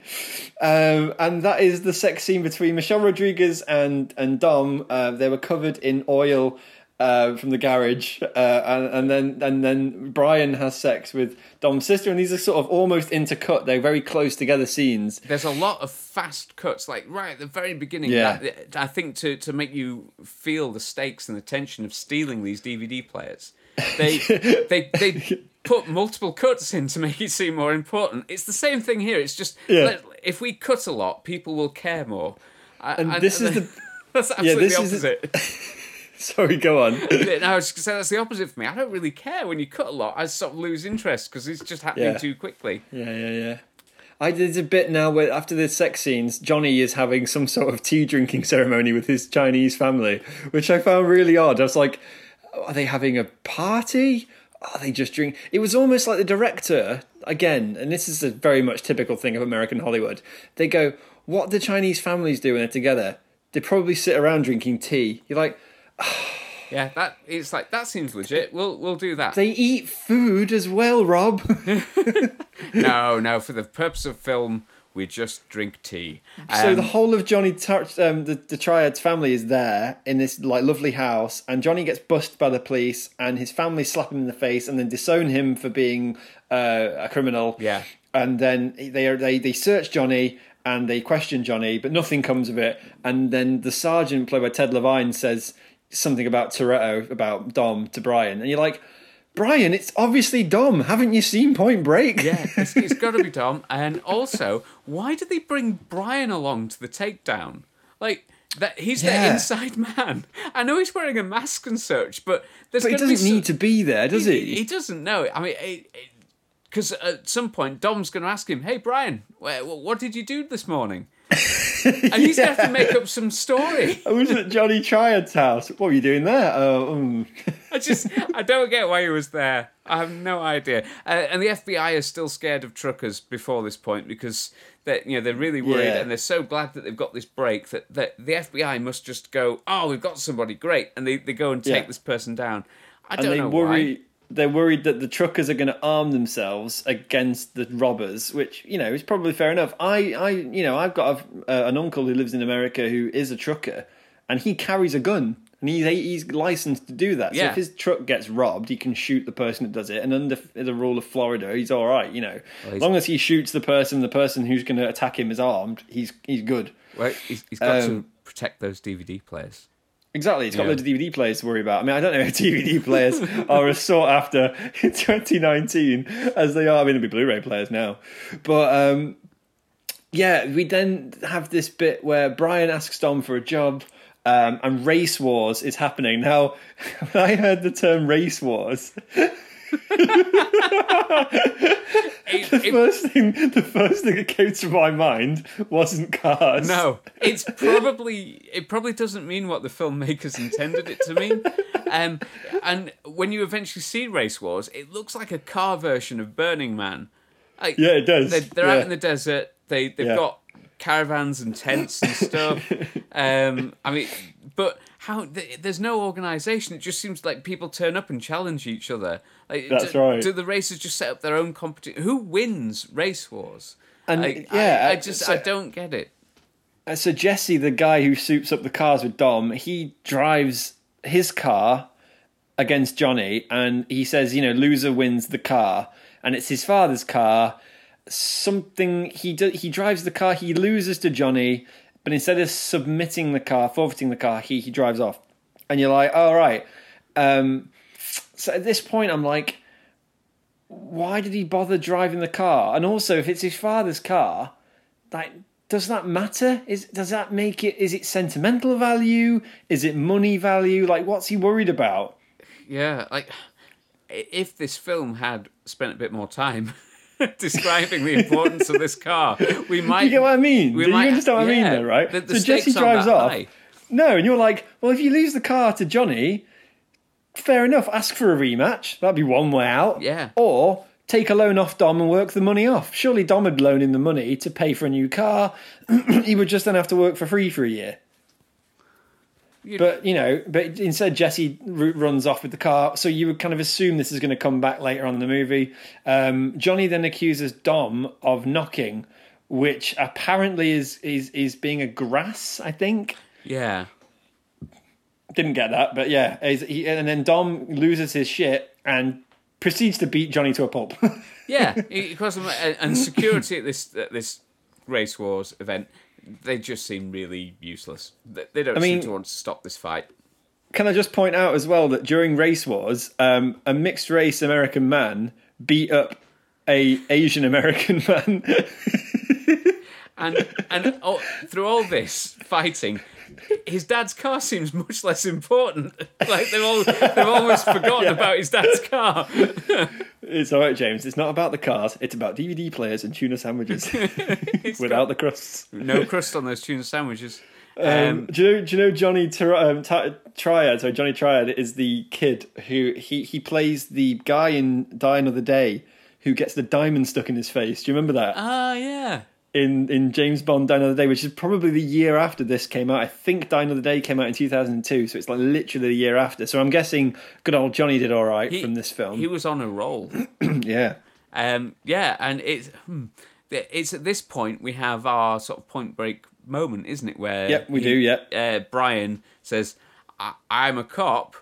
[SPEAKER 1] Um, and that is the sex scene between Michelle Rodriguez and and Dom. Uh, they were covered in oil. Uh, from the garage, uh, and, and then and then Brian has sex with Dom's sister, and these are sort of almost intercut. They're very close together scenes.
[SPEAKER 2] there's a lot of fast cuts, like right at the very beginning.
[SPEAKER 1] Yeah.
[SPEAKER 2] that- I think to to make you feel the stakes and the tension of stealing these DVD players, they they they put multiple cuts in to make it seem more important. It's the same thing here. It's just
[SPEAKER 1] Yeah.
[SPEAKER 2] let- if we cut a lot, people will care more. I-
[SPEAKER 1] And this is the
[SPEAKER 2] that's absolutely
[SPEAKER 1] this
[SPEAKER 2] the
[SPEAKER 1] is-
[SPEAKER 2] opposite.
[SPEAKER 1] sorry, go on.
[SPEAKER 2] no, I was gonna say that's the opposite for me. I don't really care when you cut a lot. I sort of lose interest because it's just happening
[SPEAKER 1] Yeah.
[SPEAKER 2] too quickly.
[SPEAKER 1] Yeah, yeah, yeah. I did a bit now where after the sex scenes, Johnny is having some sort of tea drinking ceremony with his Chinese family, which I found really odd. I was like, are they having a party? Are they just drink? It was almost like the director again, and this is a very much typical thing of American Hollywood. They go, "What do Chinese families do when they're together? They probably sit around drinking tea." You're like,
[SPEAKER 2] Yeah, that it's like that seems legit. We'll we'll do that.
[SPEAKER 1] they eat food as well, Rob.
[SPEAKER 2] no, no. For the purpose of film, we just drink tea.
[SPEAKER 1] So
[SPEAKER 2] Um,
[SPEAKER 1] the whole of Johnny Touch, um, the the Triad's family is there in this like lovely house, and Johnny gets busted by the police, and his family slap him in the face, and then disown him for being uh, a criminal.
[SPEAKER 2] Yeah.
[SPEAKER 1] and then they are they they search Johnny and they question Johnny, but nothing comes of it. And then the sergeant, played by Ted Levine, says something about Toretto about Dom to Brian, and you're like. Brian, it's obviously Dom. Haven't you seen Point Break?
[SPEAKER 2] yeah, it's, it's got to be Dom. And also, why did they bring Brian along to the takedown? Like that, he's
[SPEAKER 1] Yeah.
[SPEAKER 2] the inside man. I know he's wearing a mask and such, but there's
[SPEAKER 1] but he doesn't
[SPEAKER 2] some-
[SPEAKER 1] need to be there, does he?
[SPEAKER 2] He doesn't know. I mean, because at some point Dom's going to ask him, "Hey, Brian, wh- wh- what did you do this morning?" and he's going to have to make up some story.
[SPEAKER 1] I was at Johnny Triad's house. What were you doing there? Oh, um.
[SPEAKER 2] I just, I don't get why he was there. I have no idea. Uh, and the FBI is still scared of truckers before this point because they, you know, they're really worried
[SPEAKER 1] Yeah.
[SPEAKER 2] and they're so glad that they've got this break that, that the FBI must just go, oh, we've got somebody great, and they, they go and take
[SPEAKER 1] Yeah.
[SPEAKER 2] this person down. I don't
[SPEAKER 1] they
[SPEAKER 2] know
[SPEAKER 1] worry.
[SPEAKER 2] why.
[SPEAKER 1] They're worried that the truckers are going to arm themselves against the robbers, which you know is probably fair enough. I, I, you know, I've got a, uh, an uncle who lives in America who is a trucker, and he carries a gun, and he's he's licensed to do that. So if his truck gets robbed, he can shoot the person that does it, and under the rule of Florida, he's all right. You know, as long as he shoots the person, the person who's going to attack him is armed, he's he's good.
[SPEAKER 2] Well, he's, he's got to
[SPEAKER 1] Um,
[SPEAKER 2] protect those DVD players.
[SPEAKER 1] Exactly, it's got
[SPEAKER 2] Yeah.
[SPEAKER 1] loads of DVD players to worry about. I mean, I don't know if DVD players are as sought after in 2019 as they are. I mean, it'll be Blu-ray players now, but um, yeah, we then have this bit where Brian asks Dom for a job, um, and race wars is happening. Now, when I heard the term race wars,
[SPEAKER 2] It-
[SPEAKER 1] the
[SPEAKER 2] it-
[SPEAKER 1] first thing the first thing that came to my mind wasn't cars.
[SPEAKER 2] No, it's probably it probably doesn't mean what the filmmakers intended it to mean. Um, and when you eventually see Race Wars, it looks like a car version of Burning Man. Like,
[SPEAKER 1] Yeah, it does.
[SPEAKER 2] They're, they're
[SPEAKER 1] Yeah.
[SPEAKER 2] out in the desert. They they've
[SPEAKER 1] Yeah.
[SPEAKER 2] got caravans and tents and stuff. um, I mean, but how? th- There's no organisation. It just seems like people turn up and challenge each other. Like,
[SPEAKER 1] That's
[SPEAKER 2] do,
[SPEAKER 1] right.
[SPEAKER 2] Do the racers just set up their own competition? Who wins Race Wars?
[SPEAKER 1] And,
[SPEAKER 2] Like,
[SPEAKER 1] yeah,
[SPEAKER 2] I, I just
[SPEAKER 1] so-
[SPEAKER 2] I don't get it.
[SPEAKER 1] Uh, so Jesse, the guy who soups up the cars with Dom, he drives his car, against Johnny, and he says, you know, loser wins the car, and it's his father's car. Something he do, he drives the car, he loses to Johnny, but instead of submitting the car, forfeiting the car, he he drives off, and you're like, all right. Um, so at this point, I'm like, why did he bother driving the car? And also, if it's his father's car, like, does that matter? Is does that make it? Is it sentimental value? Is it money value? Like, what's he worried about?
[SPEAKER 2] Yeah, like if this film had spent a bit more time describing the importance of this car, we might.
[SPEAKER 1] You get what I mean?
[SPEAKER 2] we
[SPEAKER 1] Do you
[SPEAKER 2] might-
[SPEAKER 1] understand what I mean, though, right?
[SPEAKER 2] the- the
[SPEAKER 1] so Jesse drives off.
[SPEAKER 2] high.
[SPEAKER 1] No, and you're like, well, if you lose the car to Johnny, fair enough. Ask for a rematch. That'd be one way out.
[SPEAKER 2] Yeah.
[SPEAKER 1] Or take a loan off Dom and work the money off. Surely Dom would loan him the money to pay for a new car. he would just then have to work for free for a year.
[SPEAKER 2] You'd-
[SPEAKER 1] But you know, but instead Jesse runs off with the car, so you would kind of assume this is going to come back later on in the movie. Um, Johnny then accuses Dom of knocking, which apparently is is is being a grass. I think
[SPEAKER 2] Yeah,
[SPEAKER 1] didn't get that, but yeah, he, and then Dom loses his shit and proceeds to beat Johnny to a pulp.
[SPEAKER 2] yeah. Because and and security at this at this race wars event, they just seem really useless. They, don't
[SPEAKER 1] mean-
[SPEAKER 2] seem to want to stop this fight.
[SPEAKER 1] Can I just point out as well that during race wars, um, a mixed race American man beat up a Asian American man.
[SPEAKER 2] And and oh, through all this fighting, his dad's car seems much less important. Like they've all they've almost forgotten about his dad's car.
[SPEAKER 1] It's all right, James. It's not about the cars. It's about DVD players and tuna sandwiches without the crusts.
[SPEAKER 2] No crust on those tuna sandwiches.
[SPEAKER 1] Um,
[SPEAKER 2] Um,
[SPEAKER 1] do you know? Do you know Johnny Tri- um, Ti- Triad? Sorry, Johnny Triad is the kid who he he plays the guy in Die Another Day who gets the diamond stuck in his face. Do you remember that
[SPEAKER 2] Ah, yeah.
[SPEAKER 1] In in James Bond Die Another Day, which is probably the year after this came out? I think Die Another Day came out in two thousand and two, so it's like literally the year after. So I'm guessing good old Johnny did all right
[SPEAKER 2] He-
[SPEAKER 1] from this film.
[SPEAKER 2] He was on a roll.
[SPEAKER 1] yeah.
[SPEAKER 2] Um, yeah, and it's hmm, it's at this point we have our sort of point break moment, isn't it? Where
[SPEAKER 1] Yep, we
[SPEAKER 2] he-
[SPEAKER 1] do, yeah.
[SPEAKER 2] Uh, Brian says, I- "I'm a cop.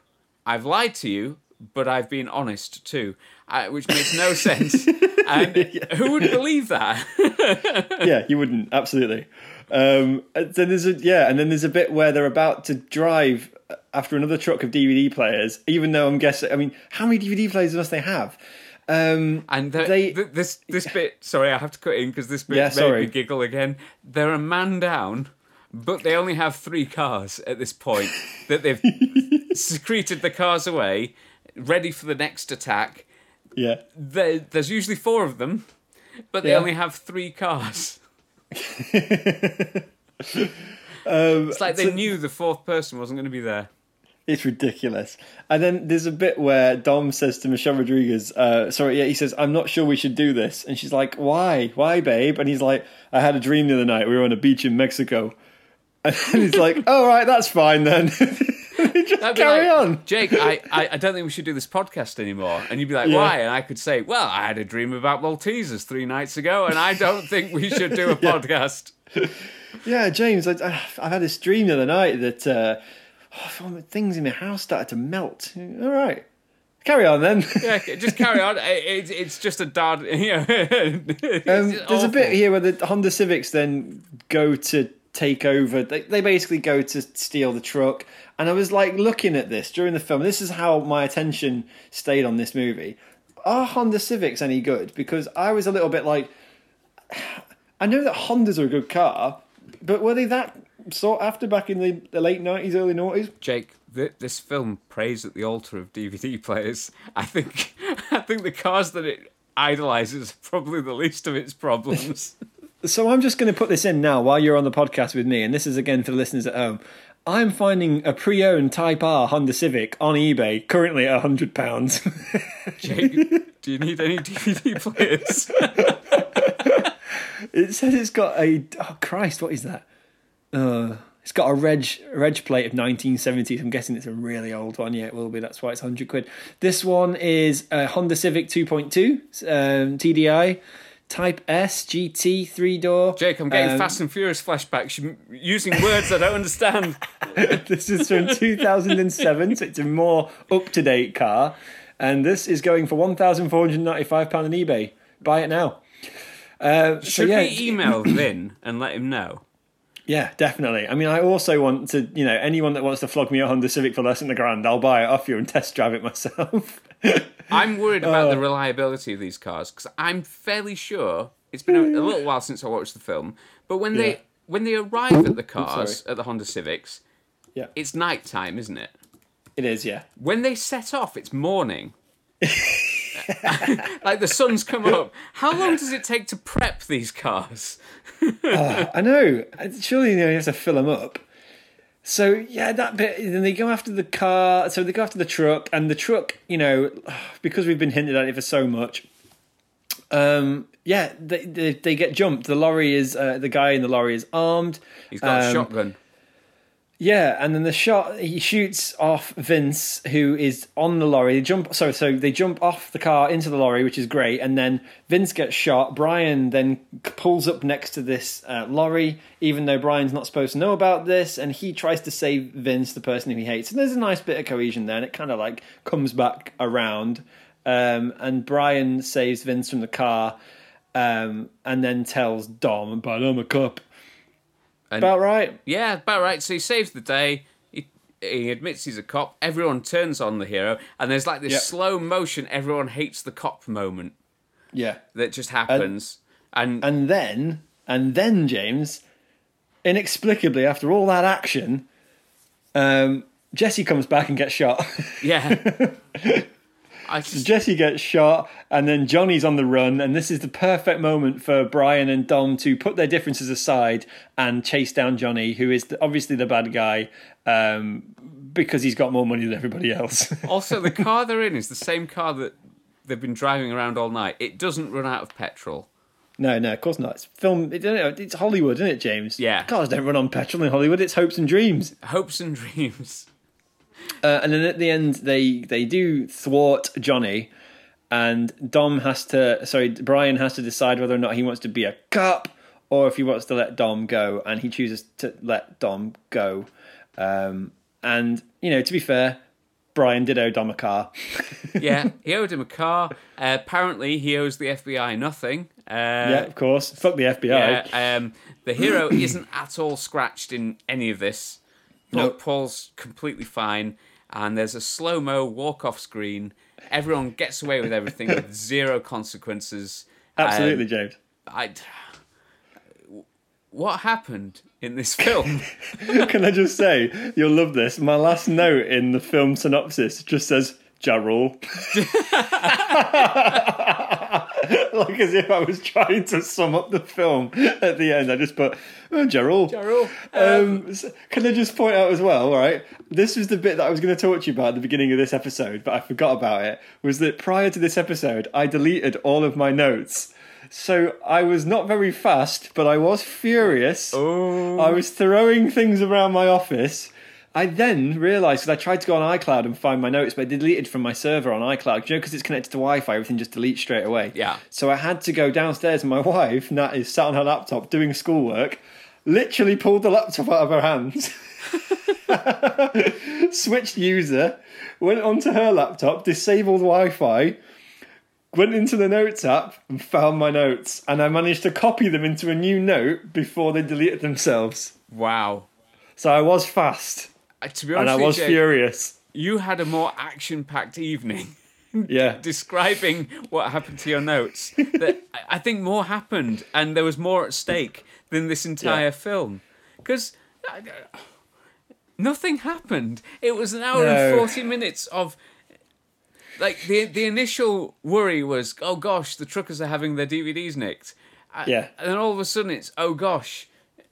[SPEAKER 2] I've lied to you, but I've been honest too," uh, which makes no sense. And who would believe that?
[SPEAKER 1] yeah, you wouldn't absolutely. Um, and then there's a yeah, and then there's a bit where they're about to drive after another truck of DVD players. Even though I'm guessing, I mean, how many DVD players must they have? Um,
[SPEAKER 2] And the,
[SPEAKER 1] They-
[SPEAKER 2] th- this this bit, sorry, I have to cut in because this bit
[SPEAKER 1] Yeah,
[SPEAKER 2] made
[SPEAKER 1] sorry.
[SPEAKER 2] me giggle again. They're a man down, but they only have three cars at this point. that they've secreted the cars away, ready for the next attack.
[SPEAKER 1] Yeah,
[SPEAKER 2] There, there's usually four of them, but they
[SPEAKER 1] Yeah.
[SPEAKER 2] only have three cars.
[SPEAKER 1] Um,
[SPEAKER 2] It's like they knew the fourth person wasn't going to be there.
[SPEAKER 1] it's ridiculous. And then there's a bit where Dom says to Michelle Rodriguez, uh, "Sorry, yeah," he says, "I'm not sure we should do this," and she's like, "Why? Why, babe?" And he's like, "I had a dream the other night. We were on a beach in Mexico." And he's like, "All right, that's fine then." Just
[SPEAKER 2] I'd be
[SPEAKER 1] carry
[SPEAKER 2] like,
[SPEAKER 1] on.
[SPEAKER 2] Jake, I, I, I don't think we should do this podcast anymore. And you'd be like,
[SPEAKER 1] Yeah.
[SPEAKER 2] why? And I could say, well, I had a dream about Maltesers three nights ago, and I don't think we should do a podcast.
[SPEAKER 1] Yeah, James, I, I've had this dream the other night that uh, oh, things in my house started to melt. All right, carry on then.
[SPEAKER 2] Yeah, just carry on. It's it's just a dad. You know,
[SPEAKER 1] Um, there's a bit here where the Honda Civics then go to take over. They, they basically go to steal the truck. And I was like looking at this during the film. This is how my attention stayed on this movie. Are Honda Civics any good? Because I was a little bit like, I know that Hondas are a good car, but were they that sought after back in the, the late 90s, early 90s?
[SPEAKER 2] Jake, th- this film prays at the altar of DVD players. I think I think the cars that it idolizes are probably the least of its problems.
[SPEAKER 1] So I'm just going to put this in now while you're on the podcast with me, and this is again for the listeners at home. I'm finding a pre-owned Type R Honda Civic on eBay currently at hundred pounds.
[SPEAKER 2] Jake, do you need any DVD players?
[SPEAKER 1] it says it's got a oh Christ, what is that? Uh, it's got a reg reg plate of 1970s. I'm guessing it's a really old one. Yeah, it will be. That's why it's 100 quid. This one is a Honda Civic 2.2 um, TDI. Type S GT three door.
[SPEAKER 2] Jake, I'm getting
[SPEAKER 1] Um,
[SPEAKER 2] Fast and Furious flashbacks You're using words I don't understand.
[SPEAKER 1] this is from 2007, so it's a more up to date car. And this is going for £1,495 on eBay. Buy it now. Uh, so
[SPEAKER 2] Should
[SPEAKER 1] yeah,
[SPEAKER 2] we email Vin and let him know?
[SPEAKER 1] Yeah, definitely. I mean, I also want to, you know, anyone that wants to flog me a Honda Civic for less than a grand, I'll buy it off you and test drive it myself.
[SPEAKER 2] I'm worried about
[SPEAKER 1] Oh.
[SPEAKER 2] the uh, reliability of these cars because I'm fairly sure it's been a, a little while since I watched the film. But when
[SPEAKER 1] Yeah.
[SPEAKER 2] they when they arrive at the cars at the Honda Civics,
[SPEAKER 1] yeah,
[SPEAKER 2] it's night time, isn't it?
[SPEAKER 1] it is. Yeah,
[SPEAKER 2] When they set off, it's morning. like the sun's come up. How long does it take to prep these cars?
[SPEAKER 1] I know. Surely you, know, you have to fill them up. So yeah, that bit. Then they go after the car. So they go after the truck, and the truck, you know, because we've been hinted at it for so much. Um, yeah, they they, they get jumped. The lorry is uh, the guy in the lorry is armed.
[SPEAKER 2] He's got a
[SPEAKER 1] Um,
[SPEAKER 2] shotgun.
[SPEAKER 1] Yeah, and then the shot he shoots off Vince, who is on the lorry. They jump, so so they jump off the car into the lorry, which is great. And then Vince gets shot. Brian then pulls up next to this uh, lorry, even though Brian's not supposed to know about this, and he tries to save Vince, the person who he hates. And there's a nice bit of cohesion there, and it kind of like comes back around. Um, and Brian saves Vince from the car, um, and then tells Dom, "But I'm a cop."
[SPEAKER 2] And-
[SPEAKER 1] About right.
[SPEAKER 2] Yeah, about right. So he saves the day. He, he admits he's a cop. Everyone turns on the hero, and there's like this
[SPEAKER 1] Yep.
[SPEAKER 2] slow motion. Everyone hates the cop moment
[SPEAKER 1] Yeah.
[SPEAKER 2] that just happens. and
[SPEAKER 1] And then, and then, James, inexplicably, after all that action, um, Jesse comes back and gets shot.
[SPEAKER 2] yeah, just
[SPEAKER 1] Jesse gets shot, and then Johnny's on the run, and this is the perfect moment for Brian and Dom to put their differences aside and chase down Johnny, who is the, obviously the bad guy, um, because he's got more money than everybody else.
[SPEAKER 2] also the car they're in is the same car that they've been driving around all night. It doesn't run out of petrol.
[SPEAKER 1] no, no, of course not. It's film. It, it's Hollywood, isn't it, James?
[SPEAKER 2] Yeah.
[SPEAKER 1] Cars don't run on petrol in Hollywood. It's hopes and dreams.
[SPEAKER 2] Hopes and dreams.
[SPEAKER 1] Uh, and then at the end, they they do thwart Johnny, and Dom has to. Sorry, Brian has to decide whether or not he wants to be a cop or if he wants to let Dom go, and he chooses to let Dom go. Um, and you know, to be fair, Brian did owe Dom a car.
[SPEAKER 2] Yeah, he owed him a car. Uh, apparently, he owes the FBI nothing. Uh,
[SPEAKER 1] yeah, of course. Fuck the FBI.
[SPEAKER 2] Yeah, um, the hero isn't at all scratched in any of this. Paul,
[SPEAKER 1] Nope.
[SPEAKER 2] Paul's completely fine, and there's a slow mo walk off screen. Everyone gets away with everything with zero consequences.
[SPEAKER 1] Absolutely,
[SPEAKER 2] Um,
[SPEAKER 1] James.
[SPEAKER 2] I. What happened in this film?
[SPEAKER 1] Can I just say, you'll love this. My last note in the film synopsis just says Ja Rule. like as if I was trying to sum up the film at the end. I just put, oh, Ja Rule.
[SPEAKER 2] Jarrell,
[SPEAKER 1] Um, so- can I just point out as well, right? This was the bit that I was going to talk to you about at the beginning of this episode, but I forgot about it. Was that prior to this episode, I deleted all of my notes. So I was not very fast, but I was furious.
[SPEAKER 2] Oh.
[SPEAKER 1] I was throwing things around my office. I then realised because I tried to go on iCloud and find my notes, but it deleted from my server on iCloud. You know, because it's connected to Wi-Fi, everything just deletes straight away.
[SPEAKER 2] Yeah.
[SPEAKER 1] So I had to go downstairs, and my wife, Nat, is sat on her laptop doing schoolwork. Literally pulled the laptop out of her hands, switched user, went onto her laptop, disabled Wi-Fi, went into the notes app and found my notes, and I managed to copy them into a new note before they deleted themselves.
[SPEAKER 2] wow.
[SPEAKER 1] So I was fast,
[SPEAKER 2] To be honest, and I
[SPEAKER 1] was
[SPEAKER 2] Jake,
[SPEAKER 1] furious.
[SPEAKER 2] you had a more action packed evening.
[SPEAKER 1] Yeah,
[SPEAKER 2] describing what happened to your notes. That I- think more happened, and there was more at stake than this entire
[SPEAKER 1] Yeah.
[SPEAKER 2] film. Because nothing happened. It was an hour and forty minutes of. Like the the initial worry was, oh gosh, the truckers are having their DVDs nicked. Uh,
[SPEAKER 1] Yeah.
[SPEAKER 2] And then all of a sudden it's, oh gosh,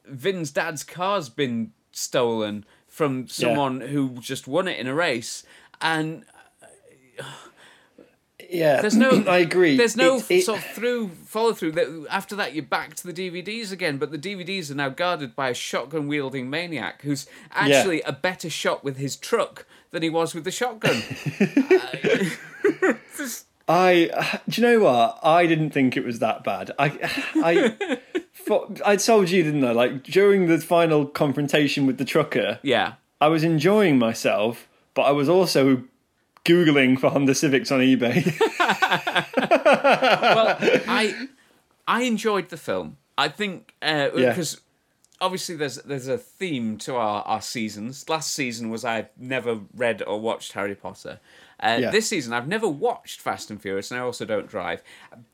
[SPEAKER 2] Vin's dad's car's been stolen from someone who just won it in a race. And
[SPEAKER 1] yeah.
[SPEAKER 2] there's no
[SPEAKER 1] I agree.
[SPEAKER 2] there's no
[SPEAKER 1] It- it-
[SPEAKER 2] sort of through follow through that after that you're back to the dvds again but the dvds are now guarded by a shotgun wielding maniac who's actually a better shot with his truck than he was with the shotgun Uh, this-
[SPEAKER 1] I do you know what? I didn't think it was that bad. I I thought, I told you, didn't I? Like during the final confrontation with the trucker,
[SPEAKER 2] Yeah.
[SPEAKER 1] I was enjoying myself, but I was also googling for Honda Civics on eBay.
[SPEAKER 2] well, I I enjoyed the film. I think uh,
[SPEAKER 1] Yeah.
[SPEAKER 2] because obviously there's there's a theme to our, our seasons. Last season was I've never read or watched Harry Potter. Uh,
[SPEAKER 1] Yeah.
[SPEAKER 2] This season I've never watched Fast and Furious, and I also don't drive.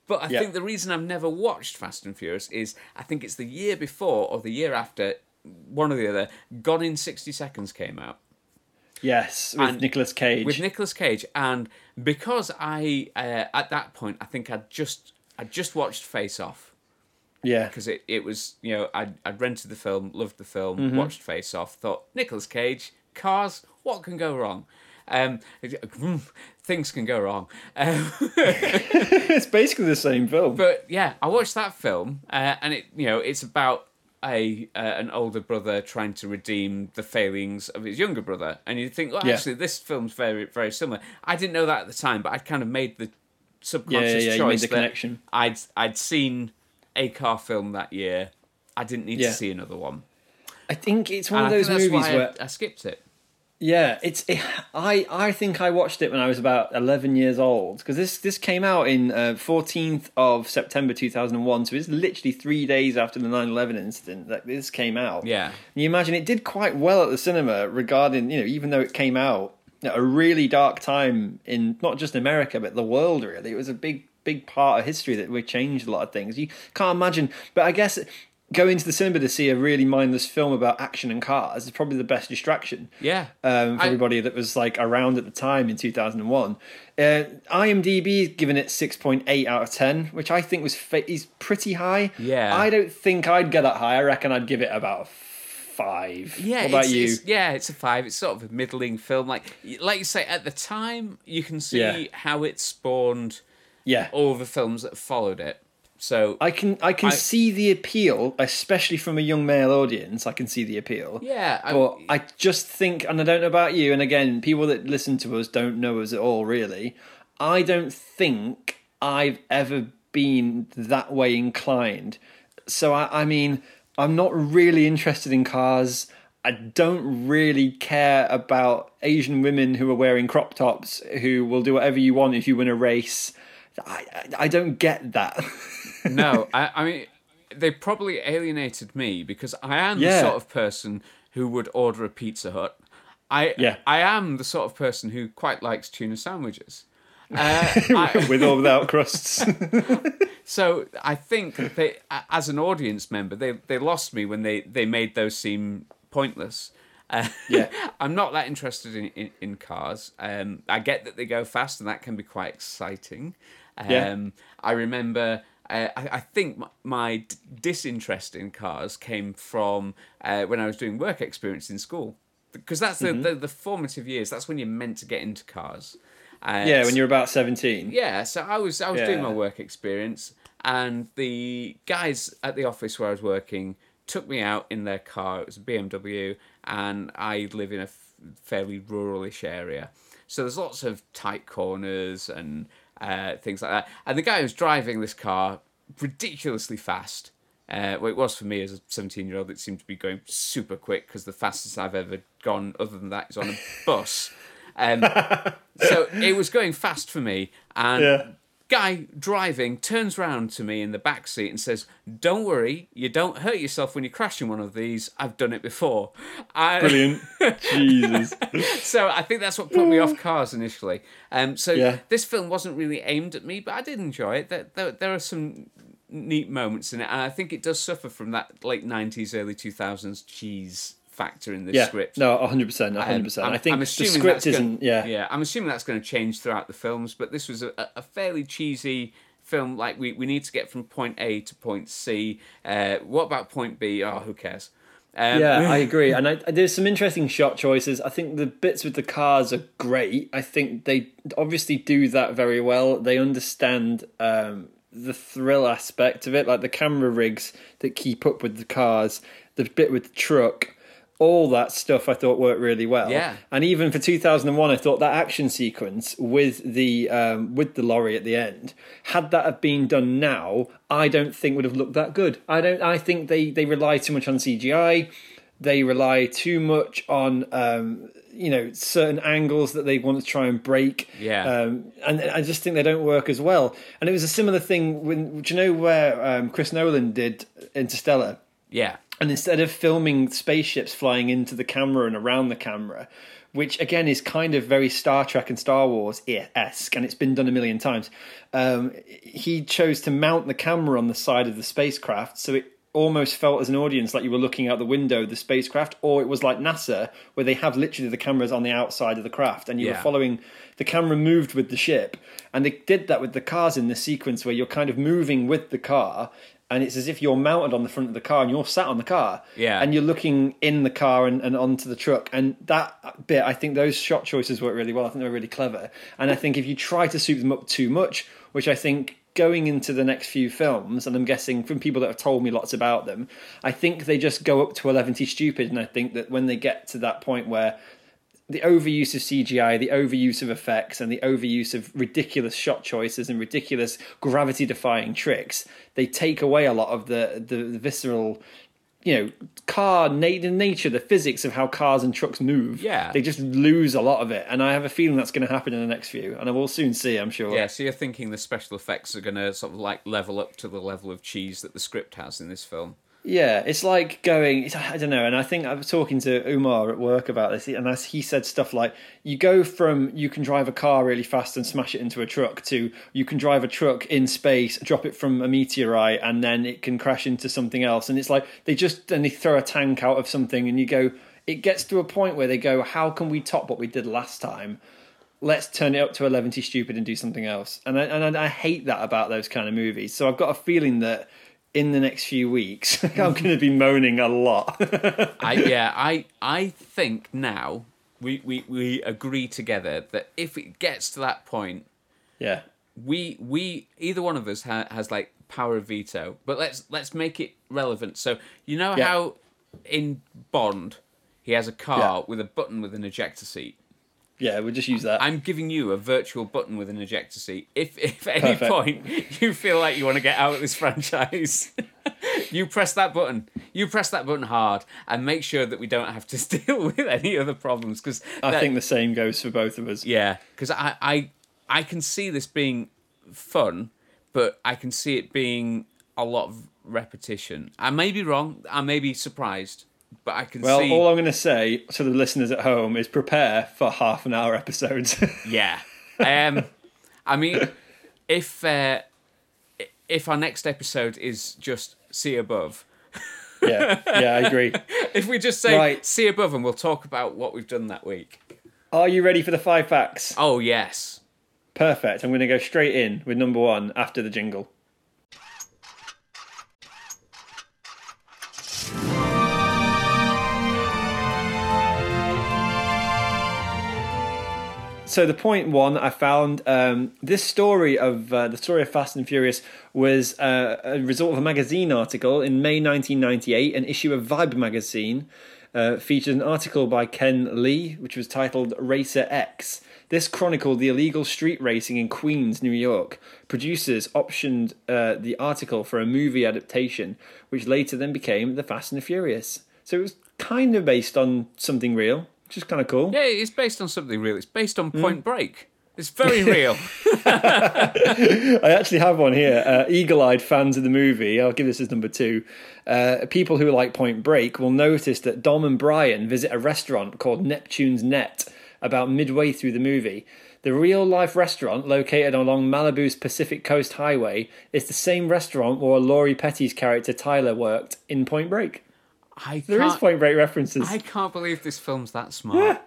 [SPEAKER 2] But I
[SPEAKER 1] Yeah.
[SPEAKER 2] think the reason I've never watched Fast and Furious is I think it's the year before or the year after, one or the other. Gone in sixty seconds came out
[SPEAKER 1] yes, with
[SPEAKER 2] And-
[SPEAKER 1] Nicolas Cage.
[SPEAKER 2] with Nicolas Cage, and because I uh, at that point I think I'd just I just watched Face Off
[SPEAKER 1] yeah,
[SPEAKER 2] because it, it was you know I'd, I'd rented the film, loved the film,
[SPEAKER 1] Mm-hmm.
[SPEAKER 2] watched Face Off, thought Nicolas Cage, cars, what can go wrong? Um, things can go wrong. Um,
[SPEAKER 1] it's basically the same film.
[SPEAKER 2] but yeah, I watched that film, uh, and it you know it's about a uh, an older brother trying to redeem the failings of his younger brother, and you think, well,
[SPEAKER 1] Yeah.
[SPEAKER 2] actually, this film's very very similar. I didn't know that at the time, but I kind of made the subconscious
[SPEAKER 1] yeah, you
[SPEAKER 2] choice
[SPEAKER 1] made the
[SPEAKER 2] that
[SPEAKER 1] connection.
[SPEAKER 2] I'd I'd seen a car film that year. I didn't need
[SPEAKER 1] Yeah.
[SPEAKER 2] to see another one.
[SPEAKER 1] I think it's one
[SPEAKER 2] And
[SPEAKER 1] of those movies where
[SPEAKER 2] I, I skipped it.
[SPEAKER 1] Yeah, it's. It, I I think I watched it when I was about eleven years old because this this came out in uh, fourteenth of September two thousand and one. So it's literally three days after the 9-11 incident that this came out.
[SPEAKER 2] Yeah.
[SPEAKER 1] And you imagine it did quite well at the cinema regarding you know even though it came out at a really dark time in not just America but the world really. It was a big big part of history that we changed a lot of things. You can't imagine, but I guess. Going to the cinema to see a really mindless film about action and cars is probably the best distraction
[SPEAKER 2] Yeah.
[SPEAKER 1] um, for
[SPEAKER 2] I-
[SPEAKER 1] everybody that was like around at the time in 2001. Uh, IMDb is giving it 6.8 out of 10, which I think was fa- is pretty high.
[SPEAKER 2] Yeah.
[SPEAKER 1] I don't think I'd get that high. I reckon I'd give it about a five.
[SPEAKER 2] Yeah,
[SPEAKER 1] what about
[SPEAKER 2] it's,
[SPEAKER 1] you?
[SPEAKER 2] it's- yeah, it's a five. It's sort of a middling film. Like, like you say, at the time, you can see
[SPEAKER 1] Yeah.
[SPEAKER 2] how it spawned
[SPEAKER 1] yeah.
[SPEAKER 2] all the films that followed it. So
[SPEAKER 1] I can I can
[SPEAKER 2] I-
[SPEAKER 1] see the appeal, especially from a young male audience. I can see the appeal.
[SPEAKER 2] yeah, I,
[SPEAKER 1] But I just think, and I don't know about you, and again, people that listen to us don't know us at all, really. I don't think I've ever been that way inclined. So, I, I mean, I'm not really interested in cars. I don't really care about Asian women who are wearing crop tops who will do whatever you want if you win a race. I, I, I don't get that.
[SPEAKER 2] no, I, I mean, they probably alienated me because I am
[SPEAKER 1] Yeah.
[SPEAKER 2] the sort of person who would order a Pizza Hut. I
[SPEAKER 1] Yeah.
[SPEAKER 2] I am the sort of person who quite likes tuna sandwiches. Uh, I,
[SPEAKER 1] with or without crusts.
[SPEAKER 2] So I think they, as an audience member, they they lost me when they they made those seem pointless. Uh,
[SPEAKER 1] Yeah.
[SPEAKER 2] I'm not that interested in, in, in cars. Um, I get that they go fast, and that can be quite exciting. Um,
[SPEAKER 1] Yeah.
[SPEAKER 2] I remember. Uh, I, I think my, my d- disinterest in cars came from uh, when I was doing work experience in school, because that's the,
[SPEAKER 1] Mm-hmm.
[SPEAKER 2] the, the formative years. That's when you're meant to get into cars. Uh,
[SPEAKER 1] yeah, when you're about 17.
[SPEAKER 2] yeah, so I was I was doing my work experience, and the guys at the office where I was working took me out in their car. It was a BMW, and I live in a f- fairly ruralish area, so there's lots of tight corners and uh, things like that. And the guy who was driving this car ridiculously fast. Uh, well, it was for me as a 17 year old. It seemed to be going super quick because the fastest I've ever gone, other than that, is on a bus. Um, so it was going fast for me, and
[SPEAKER 1] Yeah.
[SPEAKER 2] Guy driving turns round to me in the back seat and says, "Don't worry, you don't hurt yourself when you crash in one of these. I've done it before." And
[SPEAKER 1] Brilliant. Jesus.
[SPEAKER 2] so I think that's what put me off cars initially. Um, so
[SPEAKER 1] Yeah.
[SPEAKER 2] this film wasn't really aimed at me, but I did enjoy it. There, there, there are some neat moments in it, and I think it does suffer from that late '90s, early 2000s cheese factor in the
[SPEAKER 1] Yeah.
[SPEAKER 2] script.
[SPEAKER 1] No, 100%. 100%.
[SPEAKER 2] Um, I'm-
[SPEAKER 1] think
[SPEAKER 2] I'm
[SPEAKER 1] the
[SPEAKER 2] assuming
[SPEAKER 1] script
[SPEAKER 2] that's gonna-
[SPEAKER 1] isn't. yeah.
[SPEAKER 2] yeah. I'm assuming that's going to change throughout the films, but this was a, a fairly cheesy film. Like we, we need to get from point A to point C. Uh, what about point B? Oh, who cares? Um,
[SPEAKER 1] Yeah, I agree. And I, there's some interesting shot choices. I think the bits with the cars are great. I think they obviously do that very well. They understand um, the thrill aspect of it, like the camera rigs that keep up with the cars, the bit with the truck. All that stuff I thought worked really well.
[SPEAKER 2] Yeah.
[SPEAKER 1] And even for 2001, I thought that action sequence with the um, with the lorry at the end, had that have been done now, I don't think would have looked that good. I don't. I think they they rely too much on CGI. They rely too much on um, you know certain angles that they want to try and break.
[SPEAKER 2] Yeah.
[SPEAKER 1] Um, and I just think they don't work as well. And it was a similar thing when do you know where um, Chris Nolan did Interstellar?
[SPEAKER 2] Yeah.
[SPEAKER 1] And instead of filming spaceships flying into the camera and around the camera, which again is kind of very Star Trek and Star Wars esque, and it's been done a million times, um, he chose to mount the camera on the side of the spacecraft, so it almost felt as an audience like you were looking out the window of the spacecraft, or it was like NASA, where they have literally the cameras on the outside of the craft, and you
[SPEAKER 2] Yeah.
[SPEAKER 1] were following the camera moved with the ship. And they did that with the cars in the sequence where you're kind of moving with the car. And it's as if you're mounted on the front of the car and you're sat on the car.
[SPEAKER 2] Yeah.
[SPEAKER 1] And you're looking in the car and, and onto the truck. And that bit, I think those shot choices work really well. I think they're really clever. And I think if you try to soup them up too much, which I think going into the next few films, and I'm guessing from people that have told me lots about them, I think they just go up to 11 stupid. And I think that when they get to that point where the overuse of CGI, the overuse of effects, and the overuse of ridiculous shot choices and ridiculous gravity defying tricks, they take away a lot of the, the, the visceral, you know, car na- the nature, the physics of how cars and trucks move.
[SPEAKER 2] Yeah.
[SPEAKER 1] They just lose a lot of it. And I have a feeling that's going to happen in the next few. And I will soon see, I'm sure.
[SPEAKER 2] Yeah, so you're thinking the special effects are going to sort of like level up to the level of cheese that the script has in this film.
[SPEAKER 1] Yeah, it's like going. It's, I don't know, and I think I was talking to Umar at work about this, and as he said stuff like, "You go from you can drive a car really fast and smash it into a truck to you can drive a truck in space, drop it from a meteorite, and then it can crash into something else." And it's like they just then they throw a tank out of something, and you go. It gets to a point where they go, "How can we top what we did last time?" Let's turn it up to eleven stupid and do something else. And I, and I, I hate that about those kind of movies. So I've got a feeling that in the next few weeks, I'm mm-hmm. going to be moaning a lot.
[SPEAKER 2] I yeah, I I think now we, we, we agree together that if it gets to that point,
[SPEAKER 1] yeah,
[SPEAKER 2] we we either one of us ha- has like power of veto. But let's let's make it relevant. So you know
[SPEAKER 1] Yeah.
[SPEAKER 2] how in Bond he has a car
[SPEAKER 1] Yeah.
[SPEAKER 2] with a button with an ejector seat.
[SPEAKER 1] Yeah, we'll just use that.
[SPEAKER 2] I'm giving you a virtual button with an ejector seat. If if at any
[SPEAKER 1] Perfect.
[SPEAKER 2] point you feel like you want to get out of this franchise, you press that button. You press that button hard and make sure that we don't have to deal with any other problems. Because
[SPEAKER 1] I think the same goes for both of us.
[SPEAKER 2] yeah, because I, I I can see this being fun, but I can see it being a lot of repetition. I may be wrong. I may be surprised, but I can
[SPEAKER 1] Well,
[SPEAKER 2] see.
[SPEAKER 1] all I'm going to say to the listeners at home is prepare for half an hour episodes.
[SPEAKER 2] Yeah. Um, I mean, if uh, if our next episode is just see above,
[SPEAKER 1] yeah, yeah, I agree.
[SPEAKER 2] if we just say
[SPEAKER 1] Right.
[SPEAKER 2] see above, and we'll talk about what we've done that week.
[SPEAKER 1] Are you ready for the five facts?
[SPEAKER 2] Oh yes.
[SPEAKER 1] Perfect. I'm going to go straight in with number one after the jingle. So the point one I found um, this story of uh, the story of Fast and Furious was uh, a result of a magazine article in May 1998. An issue of Vibe magazine uh, featured an article by Ken Li, which was titled Racer X. This chronicled the illegal street racing in Queens, New York. Producers optioned uh, the article for a movie adaptation, which later then became The Fast and the Furious. So it was kind of based on something real, which is kind of cool.
[SPEAKER 2] Yeah, it's based on something real. It's based on Point Break. It's very real.
[SPEAKER 1] I actually have one here. Uh, Eagle-eyed fans of the movie. I'll give this as number two. Uh, people who like Point Break will notice that Dom and Brian visit a restaurant called Neptune's Net about midway through the movie. The real-life restaurant, located along Malibu's Pacific Coast Highway, is the same restaurant where Lori Petty's character Tyler worked in Point Break.
[SPEAKER 2] I
[SPEAKER 1] There is Point Break references.
[SPEAKER 2] I can't believe this film's that smart.
[SPEAKER 1] Yeah,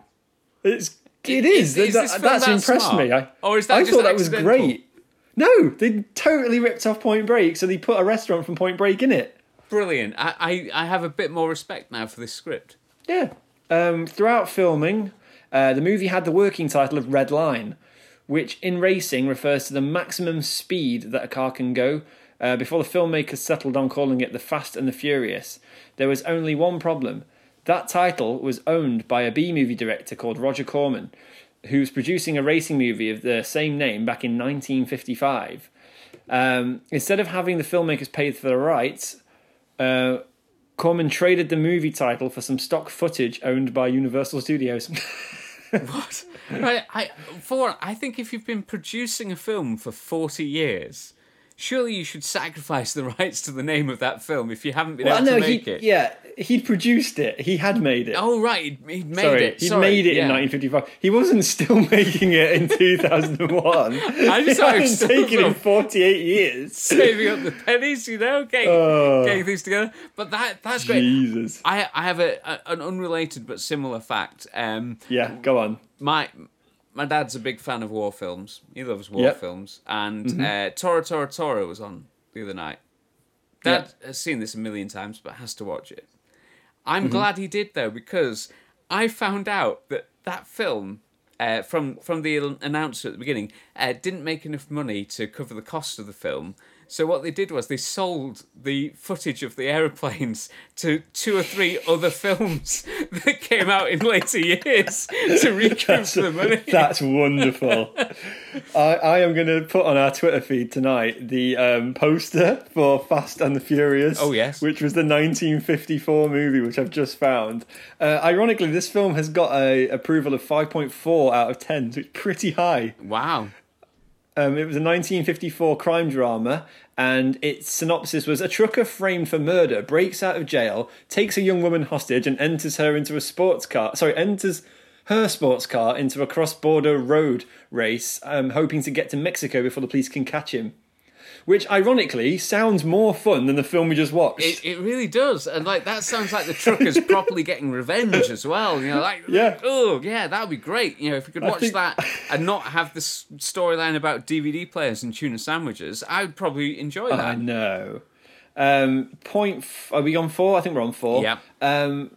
[SPEAKER 1] It's it is.
[SPEAKER 2] Is- is
[SPEAKER 1] That- that's
[SPEAKER 2] that
[SPEAKER 1] impressed
[SPEAKER 2] smart?
[SPEAKER 1] me. I,
[SPEAKER 2] Or is that
[SPEAKER 1] I
[SPEAKER 2] just
[SPEAKER 1] thought that was great. No, they totally ripped off Point Break, so they put a restaurant from Point Break in it.
[SPEAKER 2] Brilliant. I, I, I have a bit more respect now for this script.
[SPEAKER 1] Yeah. Um, throughout filming, uh, the movie had the working title of Red Line, which in racing refers to the maximum speed that a car can go. Uh, before the filmmakers settled on calling it The Fast and the Furious, there was only one problem. That title was owned by a B movie director called Roger Corman, who was producing a racing movie of the same name back in 1955. Um, instead of having the filmmakers paid for the rights, uh, Corman traded the movie title for some stock footage owned by Universal Studios.
[SPEAKER 2] What? I, for I think if you've been producing a film for 40 years, surely you should sacrifice the rights to the name of that film if you haven't been
[SPEAKER 1] well,
[SPEAKER 2] able
[SPEAKER 1] no,
[SPEAKER 2] to make
[SPEAKER 1] he,
[SPEAKER 2] it.
[SPEAKER 1] yeah, he'd produced it. He had made it.
[SPEAKER 2] Oh, right, he'd, he'd made
[SPEAKER 1] Sorry,
[SPEAKER 2] it.
[SPEAKER 1] he
[SPEAKER 2] Sorry,
[SPEAKER 1] made it
[SPEAKER 2] yeah.
[SPEAKER 1] in 1955. He wasn't still making it in 2001.
[SPEAKER 2] I just
[SPEAKER 1] it
[SPEAKER 2] thought
[SPEAKER 1] hadn't
[SPEAKER 2] was
[SPEAKER 1] taken him 48 years.
[SPEAKER 2] Saving up the pennies, you know, getting,
[SPEAKER 1] Oh.
[SPEAKER 2] getting things together. But that that's great.
[SPEAKER 1] Jesus.
[SPEAKER 2] I, I have a, a an unrelated but similar fact. Um,
[SPEAKER 1] Yeah, go on.
[SPEAKER 2] my my dad's a big fan of war films. He loves war
[SPEAKER 1] Yep.
[SPEAKER 2] films, and uh, Tora Tora Tora was on the other night. Dad has seen this a million times, but has to watch it. I'm glad he did though, because I found out that that film. Uh, from from the announcer at the beginning, uh, didn't make enough money to cover the cost of the film. So what they did was they sold the footage of the aeroplanes to two or three other films that came out in later years to recoup the money.
[SPEAKER 1] That's wonderful. I, I am going to put on our Twitter feed tonight the um, poster for Fast and the Furious.
[SPEAKER 2] Oh, yes.
[SPEAKER 1] Which was the 1954 movie, which I've just found. Uh, ironically, this film has got a approval of 5.4 out of 10, so it's pretty high.
[SPEAKER 2] Wow.
[SPEAKER 1] Um, it was a 1954 crime drama, and its synopsis was: A trucker framed for murder breaks out of jail, takes a young woman hostage, and enters her into a sports car. Sorry, enters her sports car into a cross-border road race, um, hoping to get to Mexico before the police can catch him. Which, ironically, sounds more fun than the film we just watched.
[SPEAKER 2] It, it really does, and like that sounds like the truckers properly getting revenge as well. You know, like
[SPEAKER 1] Yeah.
[SPEAKER 2] oh yeah, that would be great. You know, if we could watch
[SPEAKER 1] think-
[SPEAKER 2] that and not have this storyline about DVD players and tuna sandwiches, I would probably enjoy that.
[SPEAKER 1] I know. Um, point. F- are we on four? I think we're on four.
[SPEAKER 2] Yeah.
[SPEAKER 1] Um,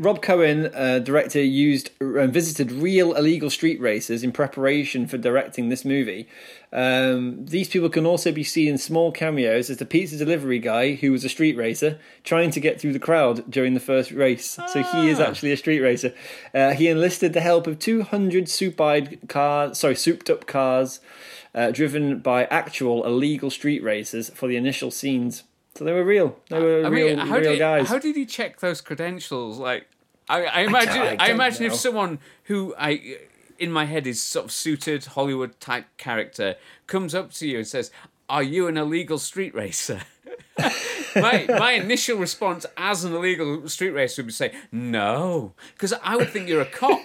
[SPEAKER 1] Rob Cohen, uh, director, used uh, visited real illegal street racers in preparation for directing this movie. Um, these people can also be seen in small cameos as the pizza delivery guy, who was a street racer, trying to get through the crowd during the first race. So he is
[SPEAKER 2] Ah.
[SPEAKER 1] actually a street racer. Uh, he enlisted the help of 200 souped cars, sorry, souped up cars, uh, driven by actual illegal street racers for the initial scenes. So they were real. They were
[SPEAKER 2] I
[SPEAKER 1] real,
[SPEAKER 2] mean, how
[SPEAKER 1] real
[SPEAKER 2] did
[SPEAKER 1] guys.
[SPEAKER 2] how did he check those credentials? Like, I, I imagine,
[SPEAKER 1] I
[SPEAKER 2] I, imagine if someone who I, in my head, is sort of suited Hollywood type character comes up to you and says, "Are you an illegal street racer?" my my initial response as an illegal street racer would be say no, because I would think you're a cop.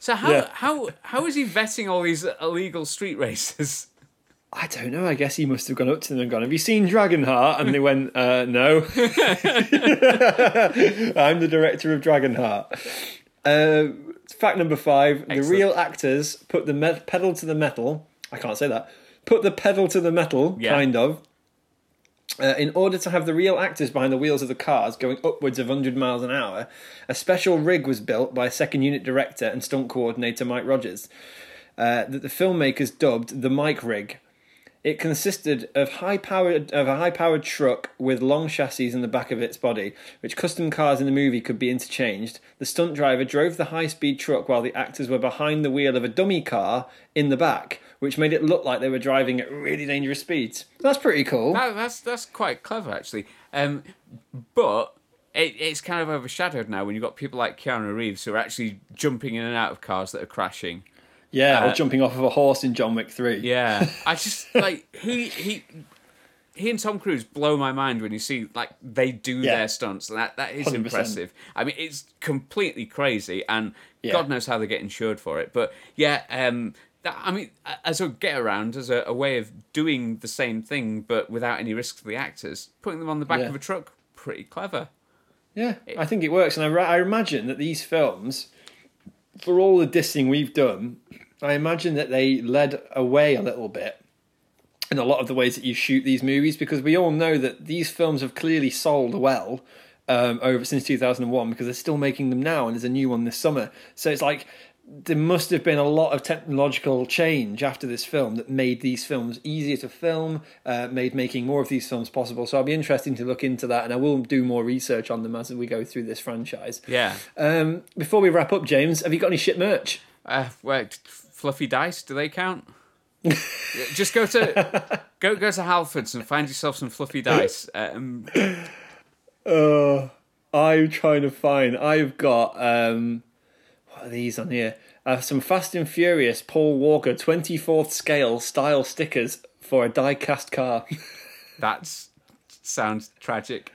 [SPEAKER 2] So how
[SPEAKER 1] Yeah.
[SPEAKER 2] how how is he vetting all these illegal street racers?
[SPEAKER 1] I don't know. I guess he must have gone up to them and gone, "Have you seen Dragonheart?" And they went, uh, "No." I'm the director of Dragonheart. Uh, fact number five: the real actors put the me- pedal to the metal. I can't say that. Put the pedal to the metal,
[SPEAKER 2] Yeah.
[SPEAKER 1] kind of. Uh, in order to have the real actors behind the wheels of the cars going upwards of 100 miles an hour, a special rig was built by second unit director and stunt coordinator Mic Rodgers uh, that the filmmakers dubbed the Mic Rig. It consisted of high powered of a high powered truck with long chassis in the back of its body, which custom cars in the movie could be interchanged. The stunt driver drove the high speed truck while the actors were behind the wheel of a dummy car in the back, which made it look like they were driving at really dangerous speeds. That's pretty cool.
[SPEAKER 2] That, that's that's quite clever actually. Um, but it, it's kind of overshadowed now when you've got people like Keanu Reeves who are actually jumping in and out of cars that are crashing.
[SPEAKER 1] Yeah,
[SPEAKER 2] Uh,
[SPEAKER 1] or jumping off of a horse in John Wick 3.
[SPEAKER 2] Yeah, I just like he he he and Tom Cruise blow my mind when you see like they do
[SPEAKER 1] Yeah.
[SPEAKER 2] their stunts. That that is
[SPEAKER 1] 100%.
[SPEAKER 2] impressive. I mean, it's completely crazy, and
[SPEAKER 1] Yeah.
[SPEAKER 2] God knows how they get insured for it. But yeah, um, that, I mean, as a get around, as a, a way of doing the same thing but without any risk to the actors, putting them on the back
[SPEAKER 1] Yeah.
[SPEAKER 2] of a truck, pretty clever.
[SPEAKER 1] Yeah, I think it works, and I, I imagine that these films, for all the dissing we've done, I imagine that they led away a little bit in a lot of the ways that you shoot these movies, because we all know that these films have clearly sold well um, over since 2001, because they're still making them now, and there's a new one this summer. So it's like there must have been a lot of technological change after this film that made these films easier to film, uh, made making more of these films possible. So I'll be interesting to look into that, and I will do more research on them as we go through this franchise.
[SPEAKER 2] Yeah.
[SPEAKER 1] Um, before we wrap up, James, have you got any shit merch?
[SPEAKER 2] Uh, wait, fluffy dice? Do they count? Just go to go go to Halfords and find yourself some fluffy dice. Um,
[SPEAKER 1] Uh, I'm trying to find. I've got um, these on here? Uh, some Fast and Furious Paul Walker 24th scale style stickers for a die-cast car.
[SPEAKER 2] that sounds tragic.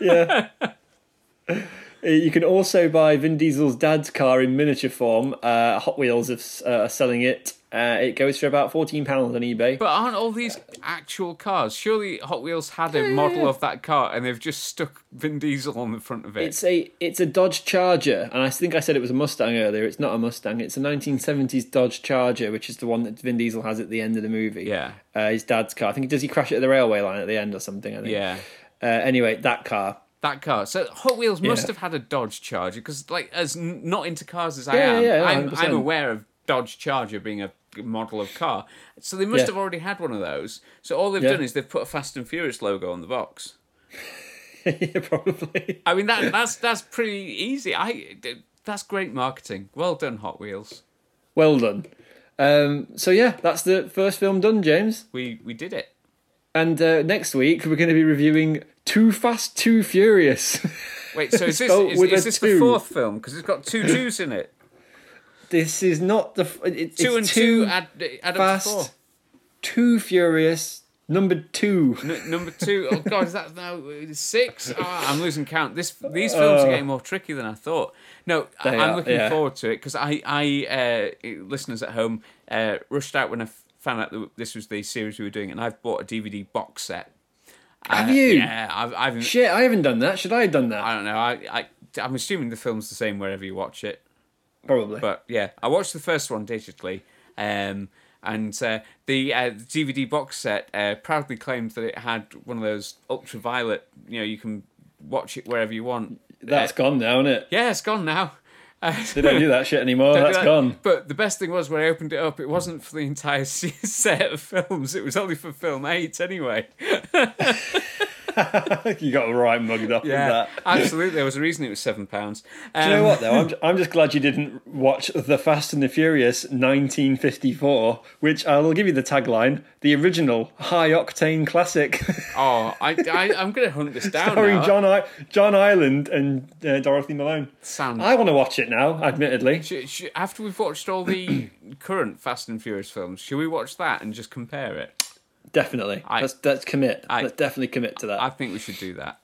[SPEAKER 1] Yeah. Uh, You can also buy Vin Diesel's dad's car in miniature form. Uh, Hot Wheels have, uh, are selling it. Uh, it goes for about fourteen pounds on eBay.
[SPEAKER 2] but aren't all these actual cars? Surely Hot Wheels had a model of that car and they've just stuck Vin Diesel on the front of it.
[SPEAKER 1] It's a it's a Dodge Charger, and I think I said it was a Mustang earlier. It's not a Mustang. It's a 1970s Dodge Charger, which is the one that Vin Diesel has at the end of the movie.
[SPEAKER 2] Yeah.
[SPEAKER 1] uh, his dad's car. I think does he crash it at the railway line at the end or something? I think.
[SPEAKER 2] yeah.
[SPEAKER 1] Uh, anyway, that car.
[SPEAKER 2] That car. So Hot Wheels must
[SPEAKER 1] Yeah.
[SPEAKER 2] have had a Dodge Charger because, like, as n- not into cars as I
[SPEAKER 1] Yeah,
[SPEAKER 2] am,
[SPEAKER 1] yeah,
[SPEAKER 2] I'm, I'm aware of Dodge Charger being a model of car. So they must have already had one of those. So all they've done is they've put a Fast and Furious logo on the box.
[SPEAKER 1] yeah, probably.
[SPEAKER 2] I mean that that's that's pretty easy. I that's great marketing. Well done, Hot Wheels.
[SPEAKER 1] Well done. Um, so yeah, that's the first film done, James.
[SPEAKER 2] We we did it.
[SPEAKER 1] And uh, next week we're going to be reviewing Too Fast, Too Furious.
[SPEAKER 2] Wait, so is this is, is this
[SPEAKER 1] two.
[SPEAKER 2] the fourth film? Because it's got two twos in it.
[SPEAKER 1] this is not the it,
[SPEAKER 2] Two and two add, add up to four.
[SPEAKER 1] fast, too furious. Number two.
[SPEAKER 2] N- number two, oh god, is that now six? Ah, I'm losing count. This these films are getting more tricky than I thought. No, I, I'm
[SPEAKER 1] are,
[SPEAKER 2] looking
[SPEAKER 1] yeah.
[SPEAKER 2] forward to it because I, I, uh, listeners at home, uh, rushed out when I found out that this was the series we were doing, and I've bought a DVD box set.
[SPEAKER 1] Have
[SPEAKER 2] Uh,
[SPEAKER 1] you?
[SPEAKER 2] Yeah, I've, I've
[SPEAKER 1] Shit, I haven't done that. Should I have done that?
[SPEAKER 2] I don't know. I, I, I'm assuming the film's the same wherever you watch it.
[SPEAKER 1] Probably.
[SPEAKER 2] But yeah, I watched the first one digitally, um, and uh, the uh, DVD box set uh, proudly claimed that it had one of those ultraviolet. You know, you can watch it wherever you want.
[SPEAKER 1] That's
[SPEAKER 2] Uh,
[SPEAKER 1] gone now, isn't it?
[SPEAKER 2] yeah, it's gone now.
[SPEAKER 1] They don't do that shit anymore. That's
[SPEAKER 2] that.
[SPEAKER 1] gone.
[SPEAKER 2] But the best thing was when I opened it up, it wasn't for the entire set of films. It was only for film eight anyway.
[SPEAKER 1] you got right mugged up with
[SPEAKER 2] Yeah,
[SPEAKER 1] that.
[SPEAKER 2] absolutely. There was a reason it was seven pounds. Um,
[SPEAKER 1] Do you know what though? I'm, I'm just glad you didn't watch The Fast and the Furious 1954, which I'll give you the tagline: the original high octane classic,
[SPEAKER 2] Oh, I, I, I'm going to hunt this down
[SPEAKER 1] starring
[SPEAKER 2] now.
[SPEAKER 1] John I- John Ireland and uh, Dorothy Malone.
[SPEAKER 2] Sound
[SPEAKER 1] I want to watch it now. Admittedly,
[SPEAKER 2] Sh- sh- after we've watched all the current Fast and Furious films, should we watch that and just compare it?
[SPEAKER 1] Definitely.
[SPEAKER 2] I-
[SPEAKER 1] let's let's commit.
[SPEAKER 2] I-
[SPEAKER 1] let's definitely commit to that.
[SPEAKER 2] I think we should do that.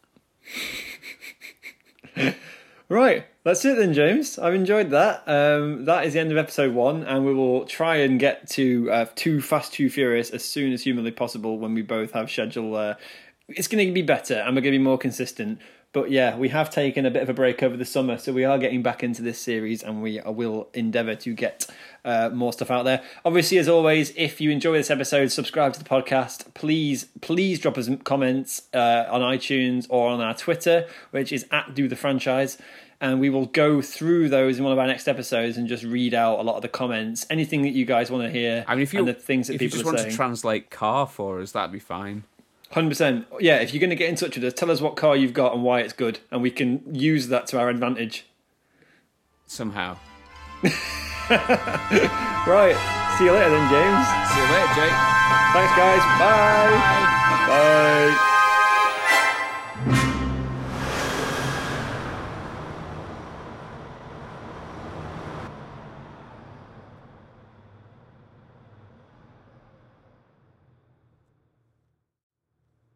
[SPEAKER 1] Right, that's it then, James. I've enjoyed that. Um, that is the end of episode one, and we will try and get to uh, Too Fast, Too Furious as soon as humanly possible when we both have schedule. Uh, it's going to be better, and we're going to be more consistent. But yeah, we have taken a bit of a break over the summer, so we are getting back into this series, and we will endeavour to get uh, more stuff out there. Obviously, as always, if you enjoy this episode, subscribe to the podcast. Please, please drop us comments uh, on iTunes or on our Twitter, which is at Do the Franchise, and we will go through those in one of our next episodes and just read out a lot of the comments, anything that you guys want to hear,
[SPEAKER 2] I mean, if you
[SPEAKER 1] and the things that
[SPEAKER 2] if you
[SPEAKER 1] people
[SPEAKER 2] just
[SPEAKER 1] are
[SPEAKER 2] want
[SPEAKER 1] saying.
[SPEAKER 2] to translate car for us, that'd be fine.
[SPEAKER 1] Hundred percent. Yeah, if you're going to get in touch with us, tell us what car you've got and why it's good, and we can use that to our advantage.
[SPEAKER 2] Somehow.
[SPEAKER 1] Right. See you later then, James.
[SPEAKER 2] See you later, Jake.
[SPEAKER 1] Thanks, guys. Bye.
[SPEAKER 2] Bye.
[SPEAKER 1] Bye.